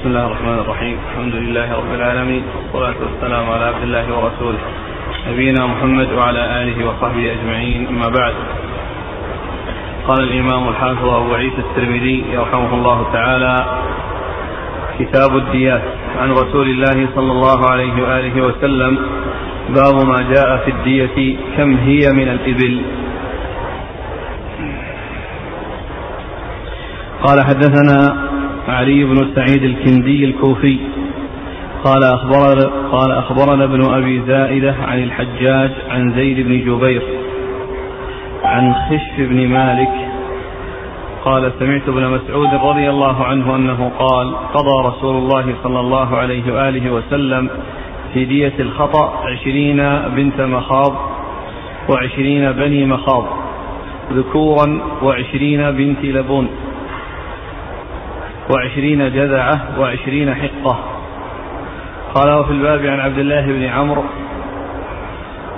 بسم الله الرحمن الرحيم الحمد لله رب العالمين والصلاة والسلام على عبد الله ورسوله نبينا محمد وعلى آله وصحبه أجمعين أما بعد قال الإمام الحافظ أبو عيسى الترمذي يرحمه الله تعالى كتاب الديات عن رسول الله صلى الله عليه وآله وسلم باب ما جاء في الدية كم هي من الإبل قال حدثنا علي بن سعيد الكندي الكوفي. قال أخبرنا قال أخبرنا ابن أبي زائدة عن الحجاج عن زيد بن جبير عن خش بن مالك. قال سمعت ابن مسعود رضي الله عنه أنه قال قضى رسول الله صلى الله عليه وآله وسلم في دية الخطأ عشرين بنت مخاض وعشرين بني مخاض ذكورا وعشرين بنت لبون. وعشرين جذعة وعشرين حقة. قال وفي الباب عن عبد الله بن عمرو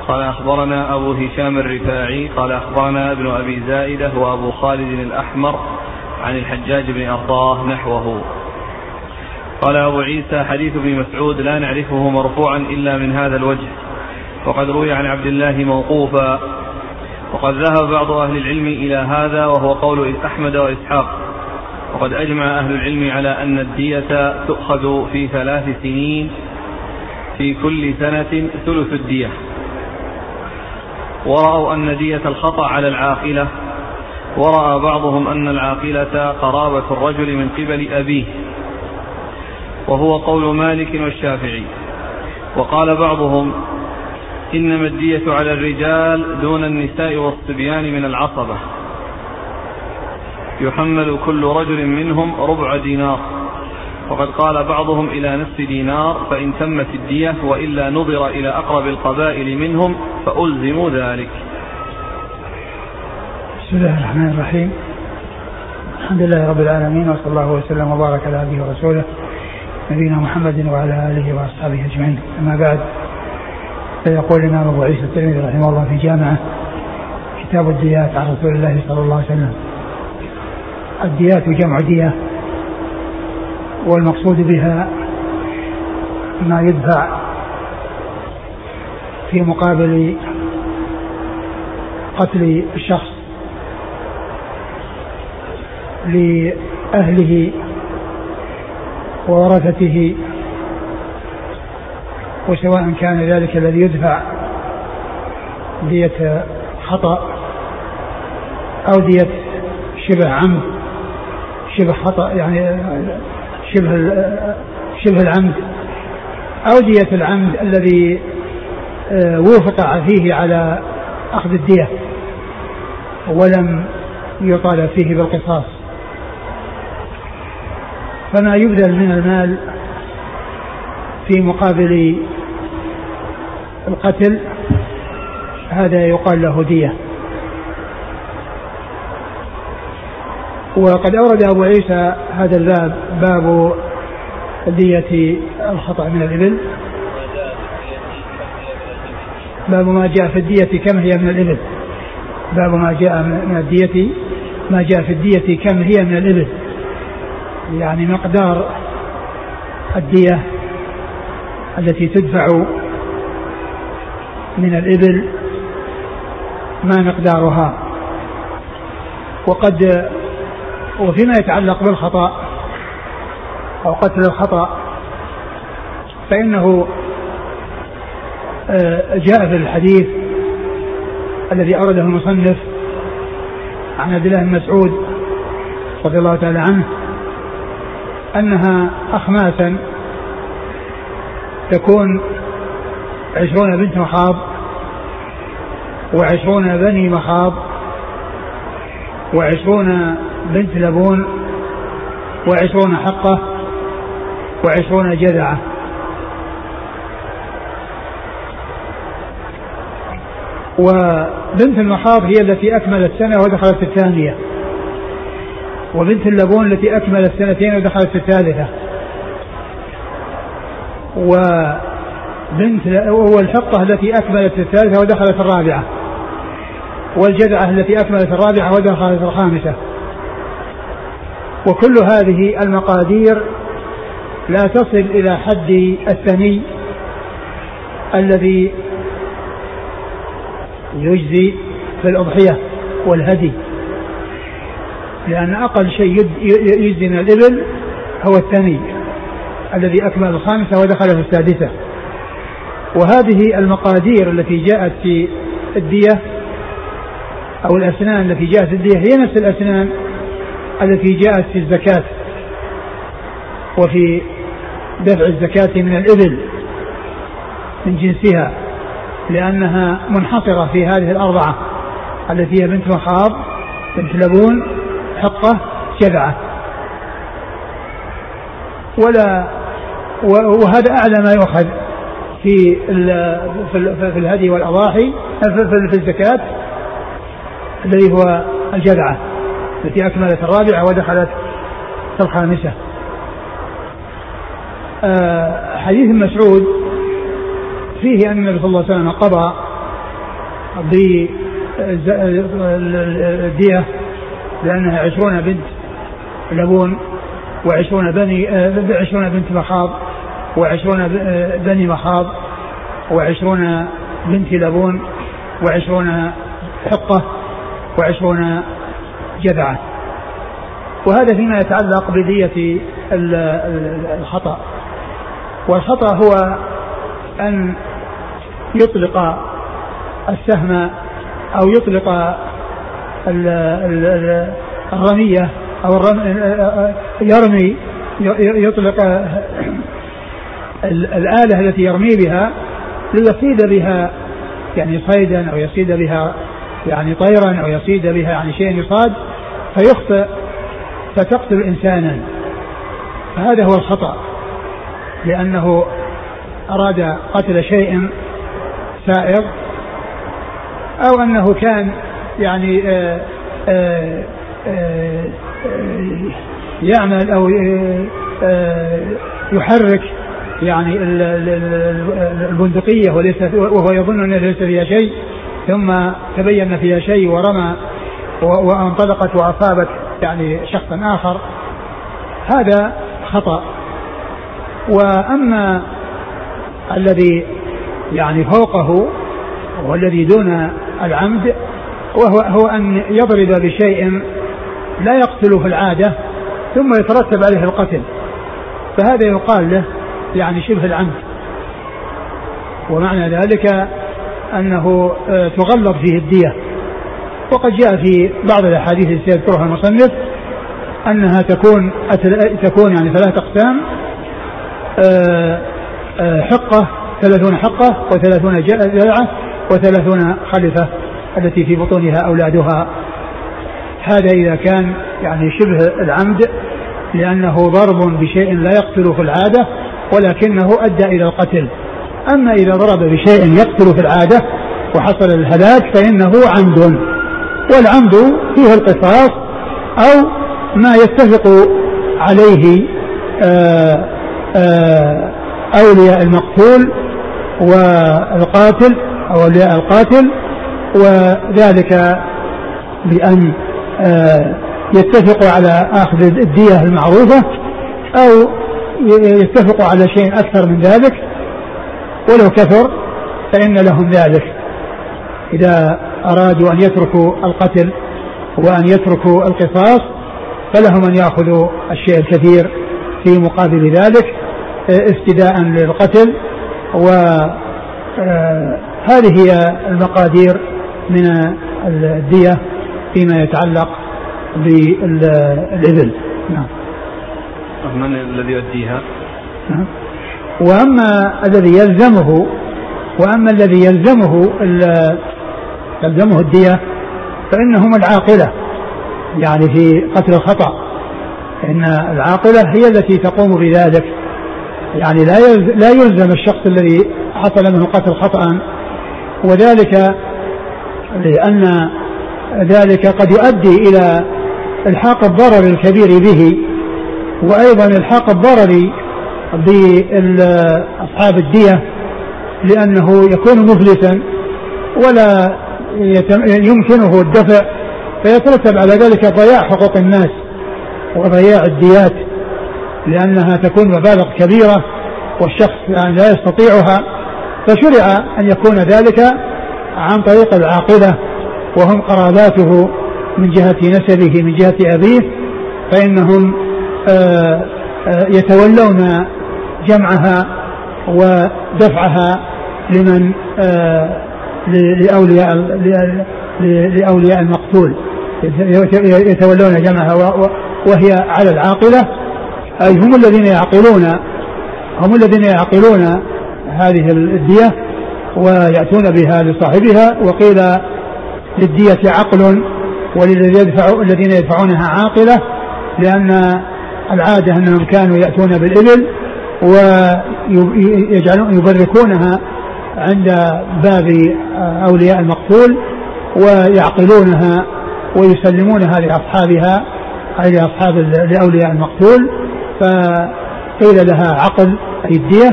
قال أخبرنا أبو هشام الرفاعي قال أخبرنا ابن أبي زائدة وأبو خالد الأحمر عن الحجاج بن أرطاه نحوه. قال أبو عيسى حديث ابن مسعود لا نعرفه مرفوعا إلا من هذا الوجه. وقد روي عن عبد الله موقوفا. وقد ذهب بعض أهل العلم إلى هذا وهو قول أحمد وإسحاق. وقد أجمع أهل العلم على أن الدية تؤخذ في ثلاث سنين في كل سنة ثلث الدية. ورأوا أن دية الخطأ على العاقلة. ورأى بعضهم أن العاقلة قرابة الرجل من قبل أبيه. وهو قول مالك والشافعي. وقال بعضهم إنما الدية على الرجال دون النساء والصبيان من العصبة. يحمل كل رجل منهم ربع دينار. وقد قال بعضهم إلى نصف دينار فإن تمت الدية وإلا نظر إلى أقرب القبائل منهم فألزموا ذلك. بسم الله الرحمن الرحيم. الحمد لله رب العالمين وصلى الله وسلم وبارك على عبده ورسوله نبينا محمد وعلى آله وأصحابه أجمعين. أما بعد فيقول الإمام أبو عيسى الترمذي رحمه الله في جامعه كتاب الديات عن رسول الله صلى الله عليه وسلم. الديات جمع دية والمقصود بها ما يدفع في مقابل قتل الشخص لأهله وورثته وسواء كان ذلك الذي يدفع دية خطأ أو دية شبه عمد. شبه خطأ يعني شبه شبه العمد. أو دية العمد الذي آه، وافق فيه على أخذ الدية ولم يطالب فيه بالقصاص. فما يبذل من المال في مقابل القتل هذا يقال له دية. وقد أورد أبو عيسى هذا الباب باب دية الخطأ من الإبل. باب ما جاء في الدية كم هي من الإبل. باب ما جاء من الدية ما جاء في الدية كم هي من الإبل. يعني مقدار الدية التي تدفع من الإبل ما مقدارها. وقد وفيما يتعلق بالخطأ أو قتل الخطأ فإنه آه، جاء في الحديث الذي أورده المصنف عن عبد الله بن مسعود رضي الله تعالى عنه أنها أخماسا تكون عشرون بنت مخاض وعشرون بني مخاض وعشرون بنت لبون وعشرون حقة وعشرون جذعة. وبنت المخاض هي التي أكملت سنة ودخلت في الثانية. وبنت اللبون التي أكملت سنتين ودخلت في الثالثة. وبنت والحقة التي أكملت في الثالثة ودخلت في الرابعة. والجذعة التي أكملت الرابعة ودخلت الخامسة. وكل هذه المقادير لا تصل إلى حد الثني الذي يجزي في الأضحية والهدي. لأن أقل شيء يجزي من الإبل هو الثاني الذي أكمل الخامسة ودخل في السادسة. وهذه المقادير التي جاءت في الدية أو الأسنان التي جاءت في الدية هي نفس الأسنان التي جاءت في الزكاة وفي دفع الزكاة من الإبل من جنسها لأنها منحصرة في هذه الأربعة التي هي بنت مخاض بنت لبون حقة جذعة ولا وهذا أعلى ما يؤخذ في في الهدي والأضاحي في الزكاة الذي هو الجذعة. التي أكملت الرابعة ودخلت في الخامسة. آه، حديث مسعود فيه أن النبي صلى الله عليه وسلم قضى بالدية لأنها عشرون بنت لبون وعشرون بني آه، عشرون بنت مخاض وعشرون آه، بني مخاض وعشرون بنت لبون وعشرون حقة وعشرون جذعة وهذا فيما يتعلق بدية الخطأ. والخطأ هو أن يطلق السهم أو يطلق الرمية أو يرمي يطلق الآلة التي يرمي بها ليصيد بها يعني صيدا أو يصيد بها يعني طيرا أو يصيد بها يعني شيء يصاد فيخطئ فتقتل إنسانا. فهذا هو الخطأ لأنه أراد قتل شيء سائر أو أنه كان يعني آه، آه، آه، يعمل أو يحرك يعني البندقية وليس وهو يظن أن ليس فيها شيء ثم تبين فيها شيء ورمى وانطلقت وأصابت يعني شخصا آخر هذا خطأ. وأما الذي يعني فوقه والذي دون العمد وهو هو أن يضرب بشيء لا يقتل في العادة ثم يترتب عليه القتل فهذا يقال له يعني شبه العمد. ومعنى ذلك أنه آه، تغلظ فيه الدية. وقد جاء في بعض الأحاديث التي يذكرها المصنف أنها تكون تكون يعني ثلاث أقسام. آه، آه، حقة ثلاثون حقة وثلاثون جلعة وثلاثون خلفة التي في بطونها أولادها. هذا إذا كان يعني شبه العمد لأنه ضرب بشيء لا يقتل في العادة ولكنه أدى إلى القتل. أما إذا ضرب بشيء يقتل في العادة وحصل الهلاك فإنه عمد. والعمد فيه القصاص أو ما يتفق عليه آه، آه، أولياء المقتول والقاتل أو أولياء القاتل وذلك بأن آه، يتفقوا على أخذ الدية المعروفة أو يتفقوا على شيء أكثر من ذلك. ولو كثر فإن لهم ذلك. إذا أرادوا أن يتركوا القتل وأن يتركوا القصاص فلهم أن يأخذوا الشيء الكثير في مقابل ذلك افتداء للقتل وهذه هي المقادير من الدية فيما يتعلق بالإبل نعم. من الذي يؤديها؟ نعم. وأما الذي يلزمه وأما الذي يلزمه تلزمه الدية فإنهم العاقلة. يعني في قتل الخطأ فإن العاقلة هي التي تقوم بذلك. يعني لا لا يلزم الشخص الذي حصل منه قتل خطأ. وذلك لأن ذلك قد يؤدي إلى إلحاق الضرر الكبير به وأيضا إلحاق الضرر بأصحاب الدية لأنه يكون مفلسا ولا يمكنه الدفع فيترتب على ذلك ضياع حقوق الناس وضياع الديات لأنها تكون مبالغ كبيرة والشخص يعني لا يستطيعها فشرع أن يكون ذلك عن طريق العاقلة وهم قراباته من جهة نسبه من جهة أبيه فإنهم آه، آه، يتولون جمعها ودفعها لمن آه، لأولياء لأولياء المقتول. يتولون جمعها وهي على العاقلة. أي هم الذين يعقلون هم الذين يعقلون هذه الدية ويأتون بها لصاحبها. وقيل للدية عقل وللذين يدفعونها عاقلة لأن العادة أنهم كانوا يأتون بالإبل ويجعلون يبركونها عند باب أولياء المقتول ويعقلونها ويسلمونها لأصحابها أي لأصحاب لأولياء المقتول. فقيل لها عقل أي الدية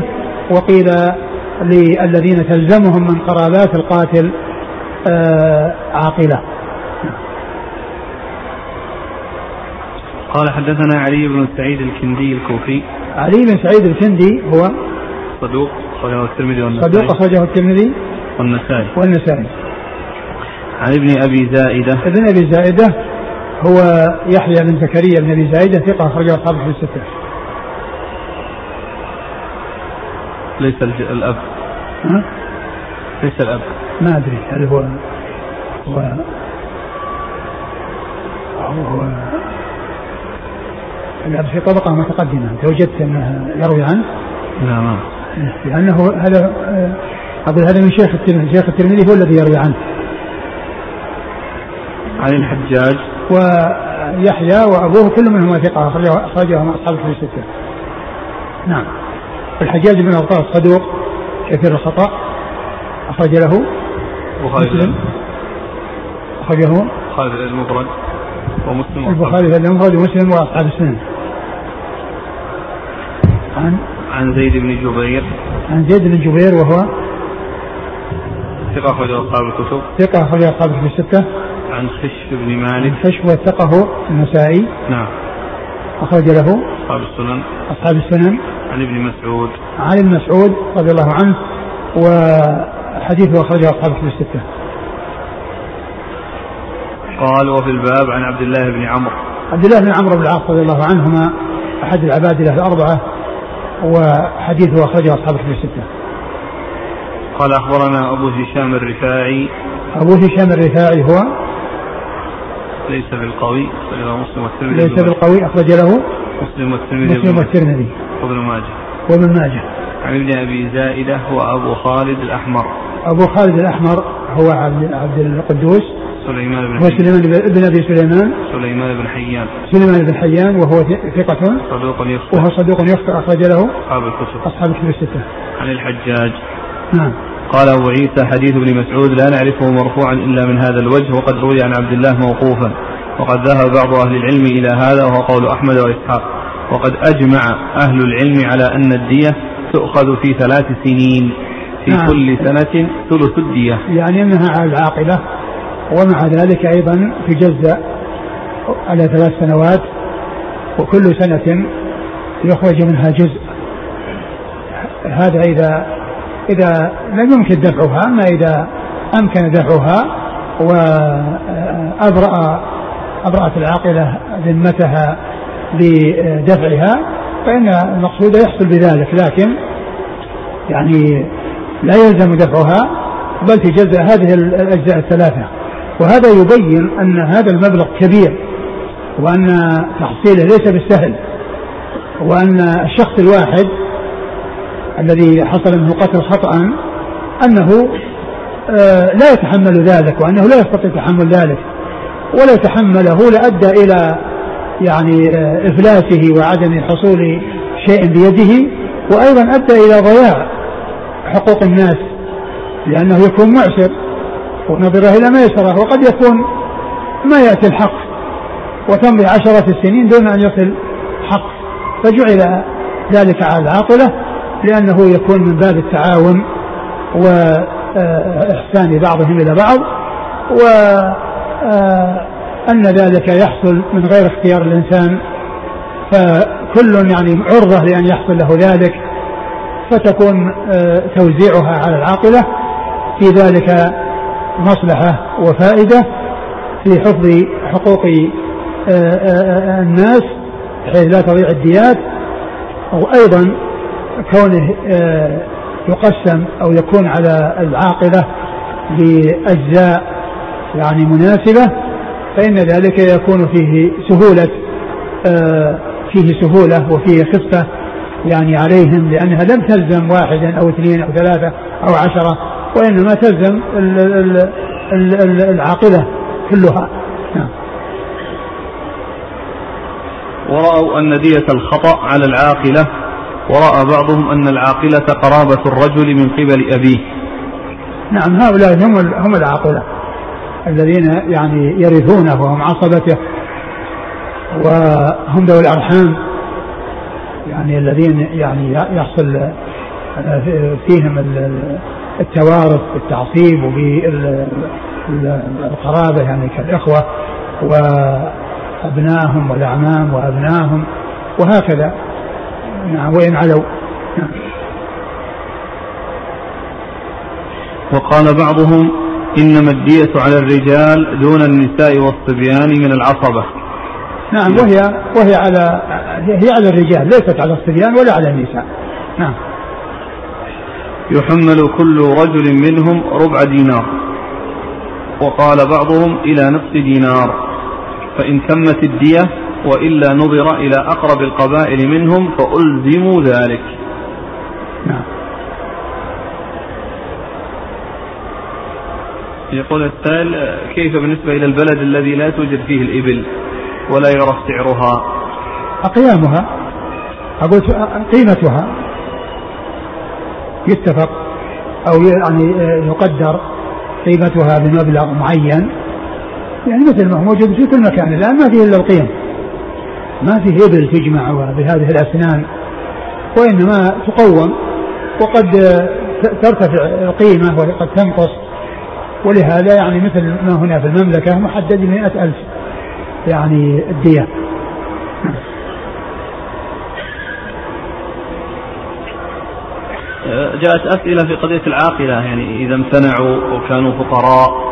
وقيل للذين تلزمهم من قرابات القاتل آه، عاقلة. قال حدثنا علي بن سعيد الكندي الكوفي. علي بن سعيد الكندي هو صدوق. أخرجه الترمذي والنسائي. صدوق أخرجه الترمذي والنسائي. والنسائي. عن ابن أبي زائدة. ابن أبي زائدة هو يحيى بن زكريا بن أبي زائدة ثقة أخرجه أصحابه في الستة. ليس الأب. ها؟ ليس الأب. ما أدري. هل هو هو هو الأب في طبقة متقدمة. أنت وجدت أنه يروي عنه؟ لا ما. لأنه هذا أقول هذا من شيخ الترمذي شيخ الترمذي هو الذي يروي عنه. عن الحجاج. ويحيى وأبوه كل منهما ثقة أخرجهما أصحاب في الستة. نعم. الحجاج بن أبطال صدوق كثير الخطأ أخرج له. مسلم. أخرجه. خالد المفرد. ومسلم. البخاري المفرد ومسلم وأصحاب السنن. عن عن زيد بن جبير. عن زيد بن جبير وهو ثقة أخرج أصحاب الكتب. ثقة أخرج أصحاب الكتب الستة. عن خشب بن مالك. خشب وثقه النسائي. نعم. أخرج له أصحاب السنن. أصحاب السنن. عن ابن مسعود. عن ابن مسعود رضي الله عنه. وحديثه أخرجه أصحاب الكتب الستة. قال وفي الباب عن عبد الله بن عمرو. عبد الله بن عمرو بن العاص رضي الله عنهما أحد العبادلة الأربعة وحديثه أخرجه أصحاب الكتب الستة. قال أخبرنا أبو هشام الرفاعي. أبو هشام الرفاعي هو ليس بالقوي أخرجه مسلم والترمذي. ليس بالقوي أخرج له مسلم والترمذي مسلم والترمذي. وابن ماجه. وابن ماجه. عن ابن أبي زائدة هو أبو خالد الأحمر. أبو خالد الأحمر هو عبد عبد القدوس. سليمان بن هو سليمان بن أبي سليمان. سليمان بن حيان. سليمان بن حيان وهو ثقة. صدوق يخطئ. وهو صدوق يخطئ أخرج له أصحاب الكتب. أصحاب الكتب الستة. عن الحجاج. نعم. قال أبو عيسى حديث ابن مسعود لا نعرفه مرفوعا إلا من هذا الوجه وقد روي عن عبد الله موقوفا. وقد ذهب بعض أهل العلم إلى هذا وهو قول أحمد وإسحاق. وقد أجمع أهل العلم على أن الدية تؤخذ في ثلاث سنين. في نعم. كل سنة ثلث الدية. يعني أنها على العاقلة ومع ذلك أيضا تجزأ على ثلاث سنوات وكل سنة يخرج منها جزء. هذا إذا إذا لم يمكن دفعها أما إذا أمكن دفعها وأبرأ أبرأت العاقلة ذمتها بدفعها فإن المقصود يحصل بذلك. لكن يعني لا يلزم دفعها بل تجزأ هذه الأجزاء الثلاثة. وهذا يبين أن هذا المبلغ كبير وأن تحصيله ليس بالسهل وأن الشخص الواحد الذي حصل منه قتل خطأ أنه آه، لا يتحمل ذلك وأنه لا يستطيع تحمل ذلك ولو تحمله لأدى إلى يعني آه، إفلاسه وعدم حصول شيء بيده وأيضا أدى إلى ضياع حقوق الناس لأنه يكون معسر. ونظره إلى ما وقد يكون ما يأتي الحق. وتمضي عشرات السنين دون أن يصل حق. فجعل ذلك على العاقلة لأنه يكون من باب التعاون وإحسان بعضهم إلى بعض وأن ذلك يحصل من غير اختيار الإنسان. كل يعني عرضة لأن يحصل له ذلك فتكون آه، توزيعها على العاقلة. في ذلك مصلحة وفائدة في حفظ حقوق آه، آه، الناس بحيث لا تضيع الديات وأيضا كونه يقسم أو يكون على العاقلة بأجزاء يعني مناسبة فإن ذلك يكون فيه سهولة فيه سهولة وفيه خفة يعني عليهم لأنها لم تلزم واحدا أو اثنين أو ثلاثة أو عشرة وإنما تلزم العاقلة كلها. نعم. ورأوا أن دية الخطأ على العاقلة ورأى بعضهم أن العاقلة قرابة الرجل من قبل أبيه. نعم هؤلاء هم هم العاقلة الذين يعني يرثونه وهم عصبته وهم ذوي الأرحام يعني الذين يعني يحصل فيهم التوارث بالتعصيب وبالقرابة يعني كالإخوة وأبنائهم والأعمام وأبنائهم وهكذا. نعم وإن علوا؟ نعم. وقال بعضهم إنما الدية على الرجال دون النساء والصبيان من العصبة. نعم وهي وهي على هي على الرجال ليست على الصبيان ولا على النساء. نعم. يحمل كل رجل منهم ربع دينار. وقال بعضهم إلى نصف دينار. فإن تمت الدية وإلا نظر إلى أقرب القبائل منهم فألزموا ذلك. نعم. يقول السائل كيف بالنسبة إلى البلد الذي لا توجد فيه الإبل ولا يعرف سعرها؟ أقيامها أقول قيمتها؟ يتفق أو يعني يقدر قيمتها بمبلغ معين. يعني مثل ما هو موجود في كل مكان. الآن ما فيه إلا القيم. ما فيه إبل تجمع بهذه الأسنان وإنما تقوم وقد ترتفع القيمة وقد تنقص. ولهذا يعني مثل ما هنا في المملكة محدد بمئة ألف يعني الدية. جاءت أسئلة في قضية العاقلة يعني إذا امتنعوا وكانوا فقراء.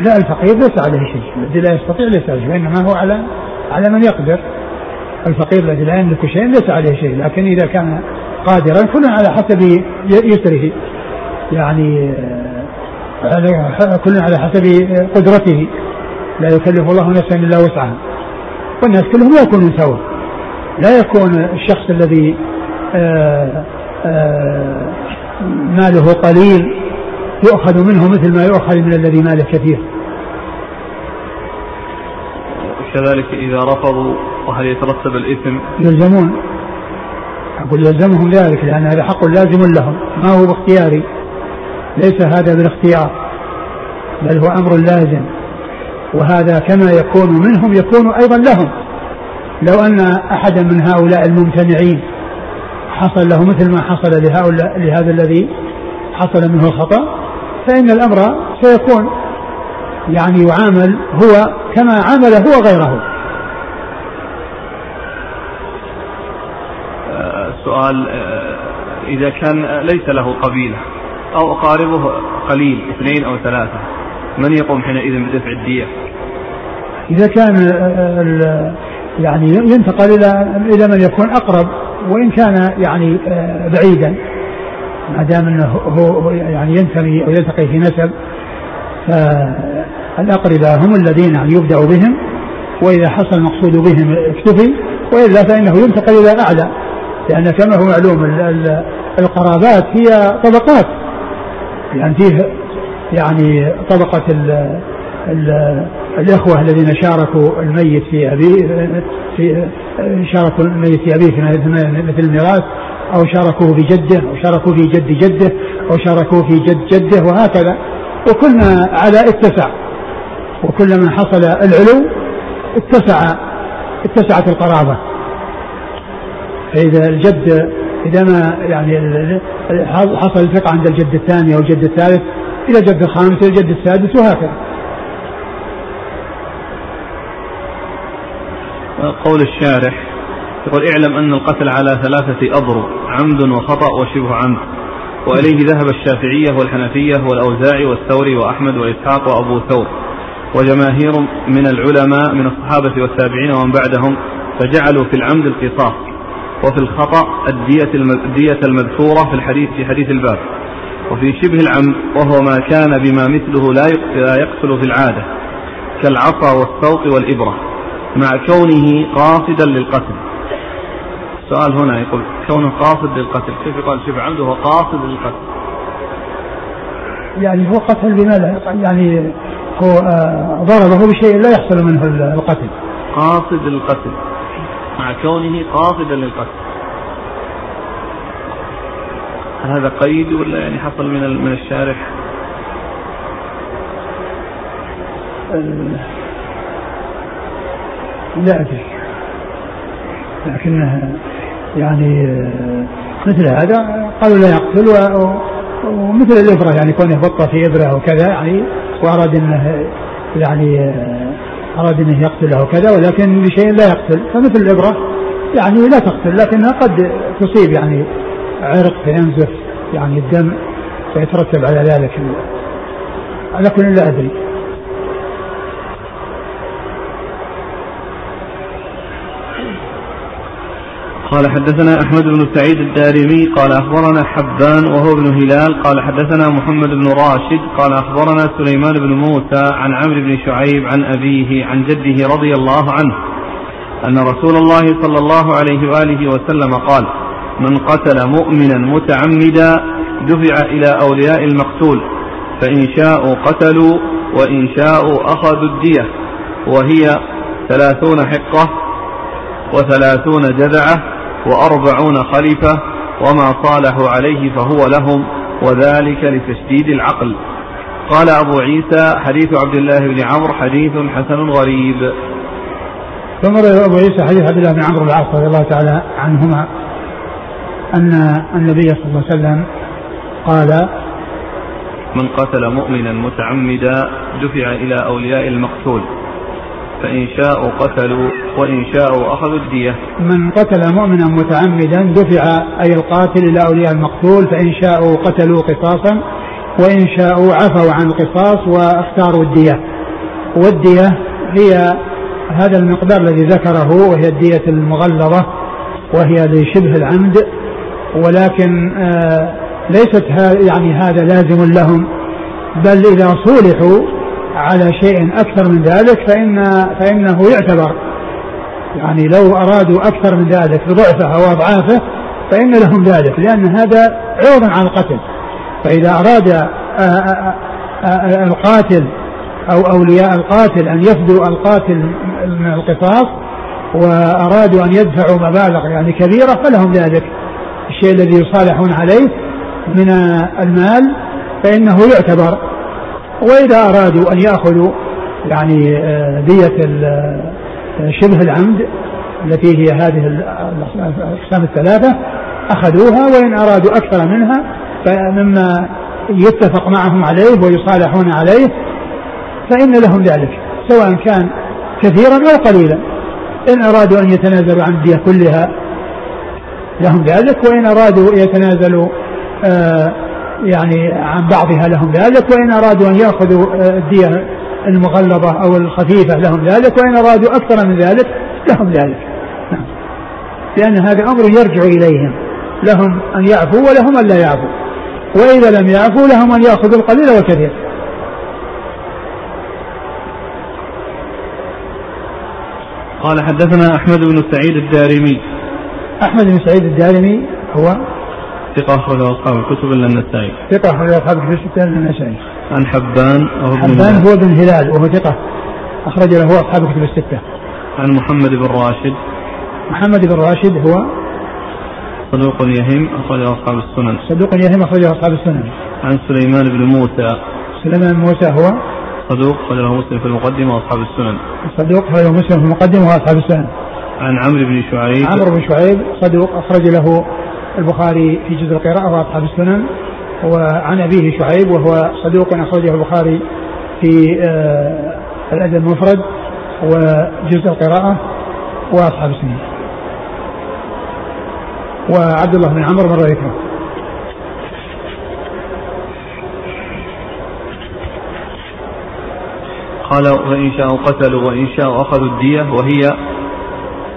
لا الفقير ليس عليه شيء الذي لا يستطيع ليس عليه شيء وإنما هو على على من يقدر. الفقير الذي لا يملك شيء ليس عليه شيء لكن إذا كان قادرا كل على حسب يسره. يعني كل على حسب قدرته. لا يكلف الله نفسا إلا وسعها. والناس كلهم لا يكونون سوا لا يكون الشخص الذي آه، ماله قليل يؤخذ منه مثل ما يؤخذ من الذي ماله كثير. كذلك إذا رفضوا وهل يترتب الإثم؟ يلزمون. أقول يلزمهم ذلك لأن هذا حق لازم لهم. ما هو باختياري؟ ليس هذا بالاختيار بل هو أمر لازم. وهذا كما يكون منهم يكون أيضا لهم. لو أن أحدا من هؤلاء الممتنعين حصل له مثل ما حصل لهؤلاء لهذا الذي حصل منه الخطأ فإن الأمر سيكون يعني يعامل هو كما عامل هو غيره السؤال إذا كان ليس له قبيلة أو أقاربه قليل اثنين أو ثلاثة من يقوم حينئذ بدفع الدية؟ إذا كان آه، يعني ينتقل إلى إلى من يكون أقرب وإن كان يعني آه، بعيدا. ما دام أنه هو يعني ينتمي أو يلتقي في نسب فالأقرباء هم الذين يعني يبدأ بهم وإذا حصل المقصود بهم اكتفي وإلا فإنه ينتقل إلى أعلى. لأن كما هو معلوم القرابات هي طبقات. يعني فيه يعني طبقة ال ال الإخوة الذين شاركوا الميت في أبيه في شاركوا الميت في أبيه في مثل الميراث أو شاركوه في جده أو شاركوا في جد جده أو شاركوه في جد جده وهكذا. وكل ما على اتسع. وكل ما حصل العلو اتسع اتسعت القرابة. فإذا الجد إذا ما يعني حصل الفقه عند الجد الثاني أو الجد الثالث إلى الجد الخامس إلى الجد السادس وهكذا. قول الشارح يقول اعلم أن القتل على ثلاثة أضرب عمد وخطأ وشبه عمد. وإليه ذهب الشافعية والحنفية والأوزاعي والثوري وأحمد وإسحاق وأبو ثور. وجماهير من العلماء من الصحابة والتابعين ومن بعدهم فجعلوا في العمد القصاص وفي الخطأ الدية المذكورة في الحديث في حديث الباب. وفي شبه العمد وهو ما كان بما مثله لا يقتل في العادة كالعصا والسوط والإبرة. مع كونه قاصدا للقتل. السؤال هنا يقول كونه قاصد للقتل كيف يقال؟ شبه عمد وهو قاصد للقتل. يعني هو قتل بما يعني هو آه، ضربه بشيء لا يحصل منه القتل. قاصد للقتل. مع كونه قاصدا للقتل. هل هذا قيد ولا يعني حصل من من الشارح؟ لا أدري لكن يعني مثل هذا قالوا لا يقتل ومثل الإبرة يعني كونه بطة في إبرة وكذا يعني وأراد أنه يعني أراد أنه يقتله وكذا ولكن بشيء لا يقتل. فمثل الإبرة يعني لا تقتل لكنها قد تصيب يعني عرق فينزف يعني الدم فيترتب على ذلك على كل لا أدري. قال حدثنا أحمد بن سعيد الدارمي قال أخبرنا حبان وهو ابن هلال قال حدثنا محمد بن راشد قال أخبرنا سليمان بن موسى عن عمرو بن شعيب عن أبيه عن جده رضي الله عنه أن رسول الله صلى الله عليه وآله وسلم قال من قتل مؤمنا متعمدا دفع إلى أولياء المقتول فإن شاءوا قتلوا وإن شاءوا أخذوا الدية وهي ثلاثون حقة وثلاثون جذعة وأربعون خليفة وما صالحوا عليه فهو لهم وذلك لتشديد العقل. قال أبو عيسى حديث عبد الله بن عمرو حديث حسن غريب. ثم أبو عيسى حديث عبد الله بن عمرو العاص رضي الله تعالى عنهما أن النبي صلى الله عليه وسلم قال من قتل مؤمنا متعمدا دفع إلى أولياء المقتول. فإن شاءوا قتلوا وإن شاءوا أخذوا الدية. من قتل مؤمنا متعمدا دفع أي القاتل إلى أولياء المقتول فإن شاءوا قتلوا قصاصا وإن شاءوا عفوا عن القصاص واختاروا الدية. والدية هي هذا المقدار الذي ذكره وهي الدية المغلظة وهي لشبه العمد ولكن آه ليست يعني هذا لازم لهم بل إذا صولحوا على شيء أكثر من ذلك فإن فإنه يعتبر. يعني لو أرادوا أكثر من ذلك بضعفه أو أضعافه فإن لهم ذلك لأن هذا عوض عن القتل. فإذا أراد آه، آه، آه، القاتل أو أولياء القاتل أن يفدوا القاتل من القصاص وأرادوا أن يدفعوا مبالغ يعني كبيرة فلهم ذلك. الشيء الذي يصالحون عليه من المال فإنه يعتبر. وإذا أرادوا أن يأخذوا يعني آه، دية آه، شبه العمد التي هي هذه الأقسام الثلاثة أخذوها وإن أرادوا أكثر منها فمما يتفق معهم عليه ويصالحون عليه فإن لهم ذلك سواء كان كثيرا أو قليلا. إن أرادوا أن يتنازلوا عن الدية كلها لهم ذلك وإن أرادوا يتنازلوا آه يعني عن بعضها لهم ذلك وإن أرادوا أن يأخذوا آه، الدية المغلظة أو الخفيفة لهم ذلك وإن أرادوا أكثر من ذلك لهم ذلك. نعم. لأن هذا أمر يرجع إليهم لهم أن يعفوا ولهم أن لا يعفوا وإذا لم يعفوا لهم أن يأخذوا القليل والكثير. قال حدثنا أحمد بن سعيد الدارمي. أحمد بن سعيد الدارمي هو ثقة أخرج أصحاب الكتب إلا النسائي. ثقة أخرج أصحاب الكتب الستة إلا النسائي. عن حبان وهو حبان هو بن هلال وهو ثقة أخرج له أصحاب الكتب الستة. عن محمد بن راشد. محمد بن راشد هو صدوق يهم أخرج أصحاب السنن. صدوق يهم أخرج أصحاب السنن. عن سليمان بن موسى. سليمان بن موسى هو صدوق أخرجه مسلم في المقدمة وأصحاب السنن. صدوق أخرجه مسلم في المقدمة وأصحاب السنن. عن عمرو بن شعيب. عمرو بن شعيب صدوق أخرج له البخاري في جزء القراءة وأصحاب السنن وعن أبيه شعيب وهو صدوق أخرجه البخاري في آه، الأدب المفرد وجزء القراءة وأصحاب السنن. وعبد الله بن عمرو مر ذكره. قال وإن شاءوا قتلوا وإن شاءوا أخذوا الدية وهي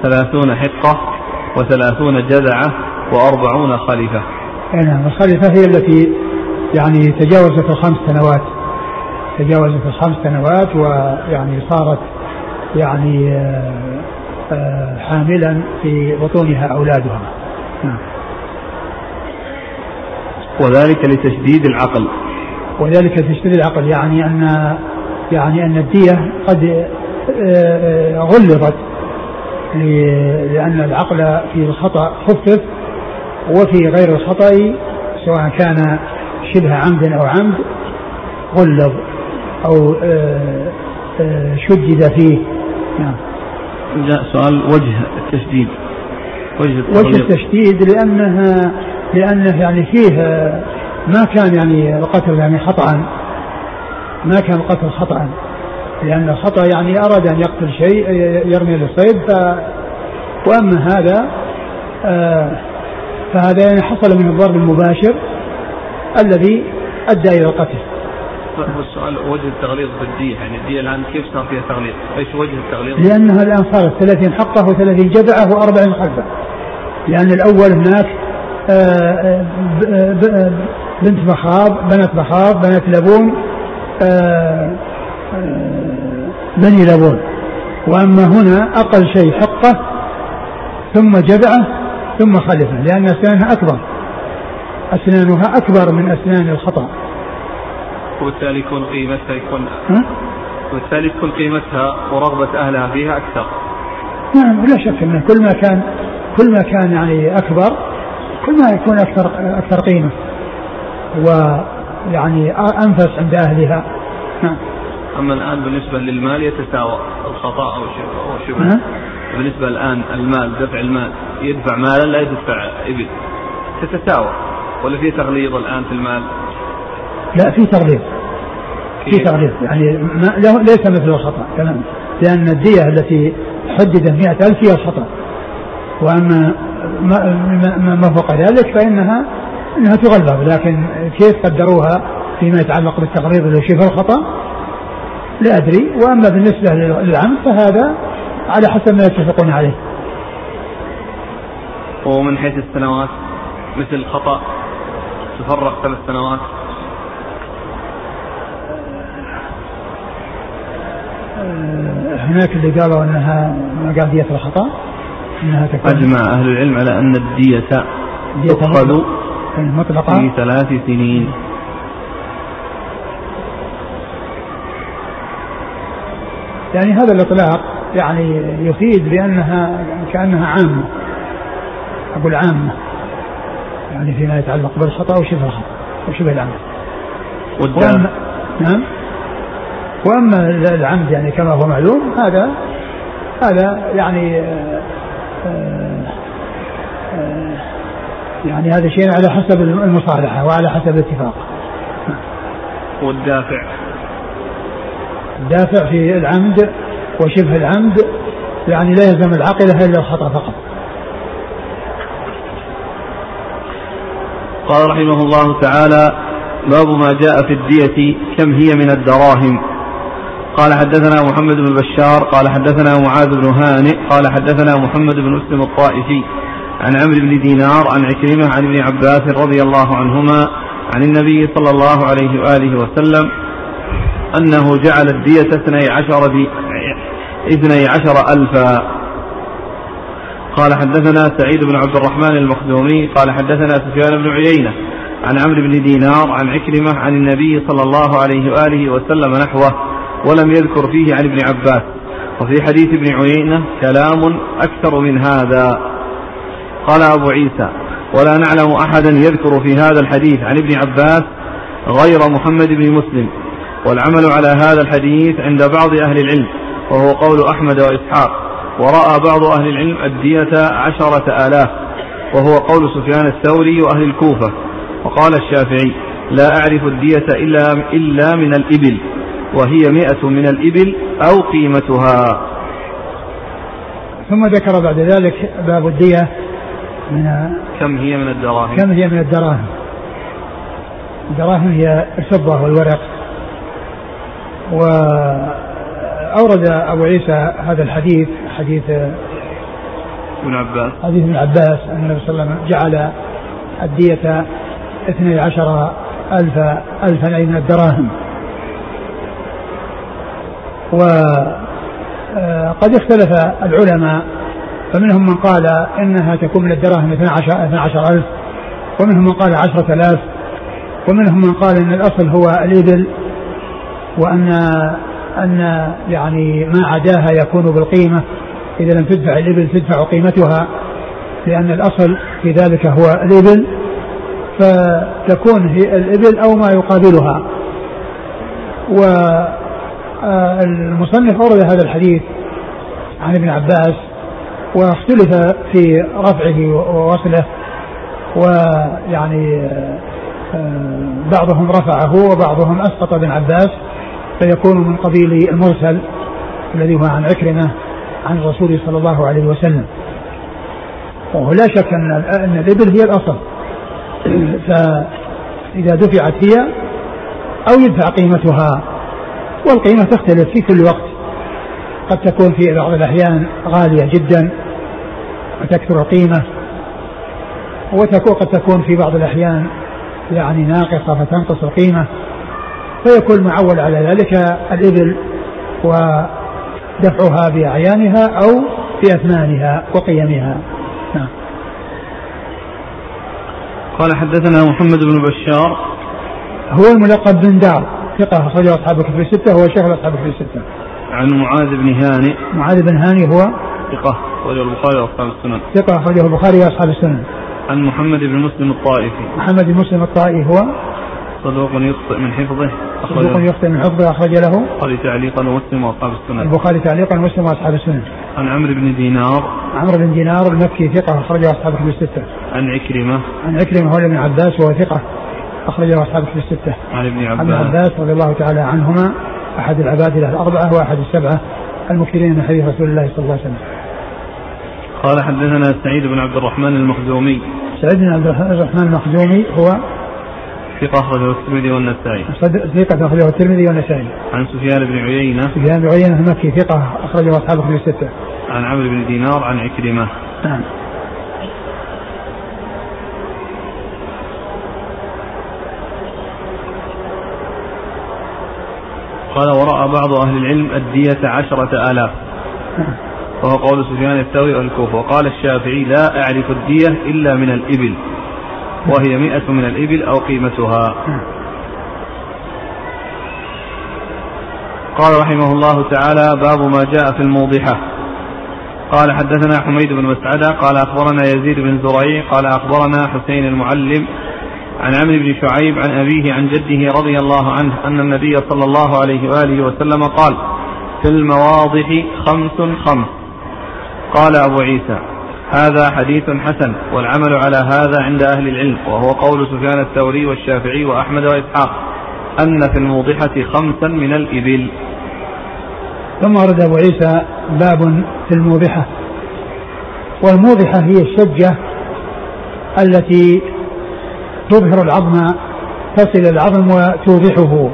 ثلاثون حقة وثلاثون جذعة وأربعون خليفة. نعم الخليفة هي التي يعني تجاوزت الخمس سنوات. تجاوزت الخمس سنوات ويعني صارت يعني آه، آه، حاملا في بطونها أولادها. نعم. وذلك لتشديد العقل. وذلك لتشديد العقل يعني أن يعني أن الدية قد آه، غلظت لأن العقل في الخطأ خفف وفي غير الخطأ سواء كان شبه عمد أو عمد غلظ أو آه، آه، شدد فيه. نعم. جاء سؤال وجه التشديد. وجه, وجه التشديد لأنها لأنه يعني فيه ما كان يعني القتل يعني خطأ. ما كان القتل خطأ. لأن الخطأ يعني أراد أن يقتل شيء يرمي للصيد ف وأما هذا آه فهذا يعني حصل من الضرب المباشر الذي أدى إلى القتل السؤال وجه التغليظ في الدية يعني الدية الآن كيف صار فيها تغليظ؟ إيش وجه التغليظ؟ لأنها الآن صارت 30 حقة و30 جذعه و40 خلفه. لأن الأول هناك آه، آه، آه، بنت مخاض بنت مخاض بنت لبون بني لبون وأما هنا أقل شيء حقة ثم جذعه ثم خلفه لأن أسنانها أكبر. أسنانها أكبر من أسنان الخطأ. وبالتالي يكون قيمتها يكون وبالتالي تكون قيمتها ورغبة أهلها فيها أكثر. نعم لا شك أنه كل ما كان كل ما كان يعني أكبر كل ما يكون أكثر أكثر قيمة. ويعني أنفس عند أهلها. نعم. أما الآن بالنسبة للمال يتساوى الخطأ أو شبه بالنسبة الآن المال دفع المال يدفع مالا لا يدفع إبل. تتساوى. ولا في تغليظ الآن في المال؟ لا في تغليظ. في تغليظ. يعني ما ليس مثل الخطأ كلام لأن الدية التي حددت مئة ألف هي الخطأ. وأما ما, ما فوق ذلك فإنها إنها تغلظ. لكن كيف قدروها فيما يتعلق بالتغليظ اللي شبه الخطأ؟ لا أدري. وأما بالنسبة للعمد فهذا على حسب ما يتفقون عليه. ومن حيث السنوات مثل الخطا تفرق ثلاث سنوات. آه، هناك اللي قالوا أنها ما قال دية الخطأ أنها تكون أجمع أهل العلم على أن الدية تؤخذ مطلقة. في ثلاث سنين. يعني هذا الإطلاق يعني يفيد بأنها كأنها عامة أقول عامة يعني فيما يتعلق بالخطأ وشبه الخطأ وشبه العمد وأما نعم. وأما العمد يعني كما هو معلوم هذا هذا يعني آآ آآ آه، آه، يعني هذا شيء على حسب المصالحة وعلى حسب الاتفاق. والدافع. الدافع في العمد وشبه العمد يعني لا يلزم العاقلة إلا الخطأ فقط. قال رحمه الله تعالى باب ما جاء في الدية كم هي من الدراهم؟ قال حدثنا محمد بن بشار قال حدثنا معاذ بن هانئ قال حدثنا محمد بن مسلم الطائفي عن عمرو بن دينار عن عكرمة عن ابن عباس رضي الله عنهما عن النبي صلى الله عليه وآله وسلم أنه جعل الدية اثني عشر اثني عشر ألفا قال حدثنا سعيد بن عبد الرحمن المخزومي قال حدثنا سفيان بن عيينة عن عمرو بن دينار عن عكرمة عن النبي صلى الله عليه وآله وسلم نحوه ولم يذكر فيه عن ابن عباس. وفي حديث ابن عيينة كلام أكثر من هذا. قال أبو عيسى ولا نعلم أحدا يذكر في هذا الحديث عن ابن عباس غير محمد بن مسلم. والعمل على هذا الحديث عند بعض أهل العلم. وهو قول أحمد وإسحاق. ورأى بعض أهل العلم الدية عشرة آلاف وهو قول سفيان الثوري وأهل الكوفة. وقال الشافعي لا أعرف الدية إلا, إلا من الإبل وهي مئة من الإبل أو قيمتها. ثم ذكر بعد ذلك باب الدية من كم هي من الدراهم؟ كم هي من الدراهم؟ الدراهم هي الفضة والورق وأورد أبو عيسى هذا الحديث حديث ابن عباس. حديث ابن عباس أن النبي صلى الله عليه وسلم جعل الدية اثني عشر ألف ألفا أي من الدراهم. وقد اختلف العلماء فمنهم من قال إنها تكون من الدراهم 12 12 ألف ومنهم من قال عشرة آلاف ومنهم من قال إن الأصل هو الإبل وأن أن يعني ما عداها يكون بالقيمة إذا لم تدفع الإبل تدفع قيمتها لأن الأصل في ذلك هو الإبل فتكون هي الإبل أو ما يقابلها. والمصنف أورد هذا الحديث عن ابن عباس واختلف في رفعه ووصله ويعني بعضهم رفعه وبعضهم أسقط ابن عباس. فيكون من قبيل المرسل الذي هو عن عكرمة عن الرسول صلى الله عليه وسلم. وهو لا شك أن أن الإبل هي الأصل. فإذا دفعت هي أو يدفع قيمتها والقيمة تختلف في كل وقت. قد تكون في بعض الأحيان غالية جدا وتكثر القيمة وتكون قد تكون في بعض الأحيان يعني ناقصة فتنقص القيمة. فيكون معول على ذلك الإبل ودفعها بأعيانها أو بأثمانها وقيمها. نعم. قال حدثنا محمد بن بشار. هو الملقب بن دار ثقة أخرجه أصحاب الكتب الستة هو شيخ أصحاب الكتب الستة. عن معاذ بن هانئ معاذ بن هاني هو؟ ثقة أخرجه البخاري وأصحاب السنن. ثقة أخرجه البخاري وأصحاب السنن. عن محمد بن مسلم الطائفي. محمد بن مسلم الطائي هو؟ صدوق يخطئ من حفظه صدوق يخطئ من حفظه أخرج له. البخاري تعليقا ومسلم وأصحاب السنن البخاري تعليقا ومسلم وأصحاب السنن عن عمرو بن دينار. عمرو بن دينار المكي ثقة أخرجه أصحاب الكتب الستة. عن عكرمة. عن عكرمة هو ابن عباس وهو ثقة أخرجه أصحاب الكتب الستة. عن ابن عن ابن عباس. عباس رضي الله تعالى عنهما أحد العبادلة الأربعة وأحد السبعة المكثرين من حديث رسول الله صلى الله عليه وسلم. قال حدثنا سعيد بن عبد الرحمن المخزومي. سعيد بن عبد الرحمن المخزومي هو ثقة أخرجه الترمذي والنسائي. ثقة أخرجه الترمذي والنسائي. عن سفيان بن عيينة. سفيان بن عيينة المكي ثقة أخرجه أصحاب الكتب الستة. عن عمرو بن دينار عن عكرمة. نعم. قال ورأى بعض أهل العلم الدية عشرة آلاف. وهو قول سفيان الثوري والكوفة. وقال الشافعي لا أعرف الدية إلا من الإبل. وهي مئة من الإبل أو قيمتها. قال رحمه الله تعالى باب ما جاء في الموضحة. قال حدثنا حميد بن مسعدة قال أخبرنا يزيد بن زريع قال أخبرنا حسين المعلم عن عمرو بن شعيب عن أبيه عن جده رضي الله عنه أن النبي صلى الله عليه وآله وسلم قال في المواضح خمس خمس. قال أبو عيسى هذا حديث حسن والعمل على هذا عند أهل العلم وهو قول سفيان الثوري والشافعي وأحمد وإسحاق أن في الموضحة خمسا من الإبل. ثم ورد أبو عيسى باب في الموضحة. والموضحة هي الشجة التي تظهر العظم تصل العظم وتوضحه.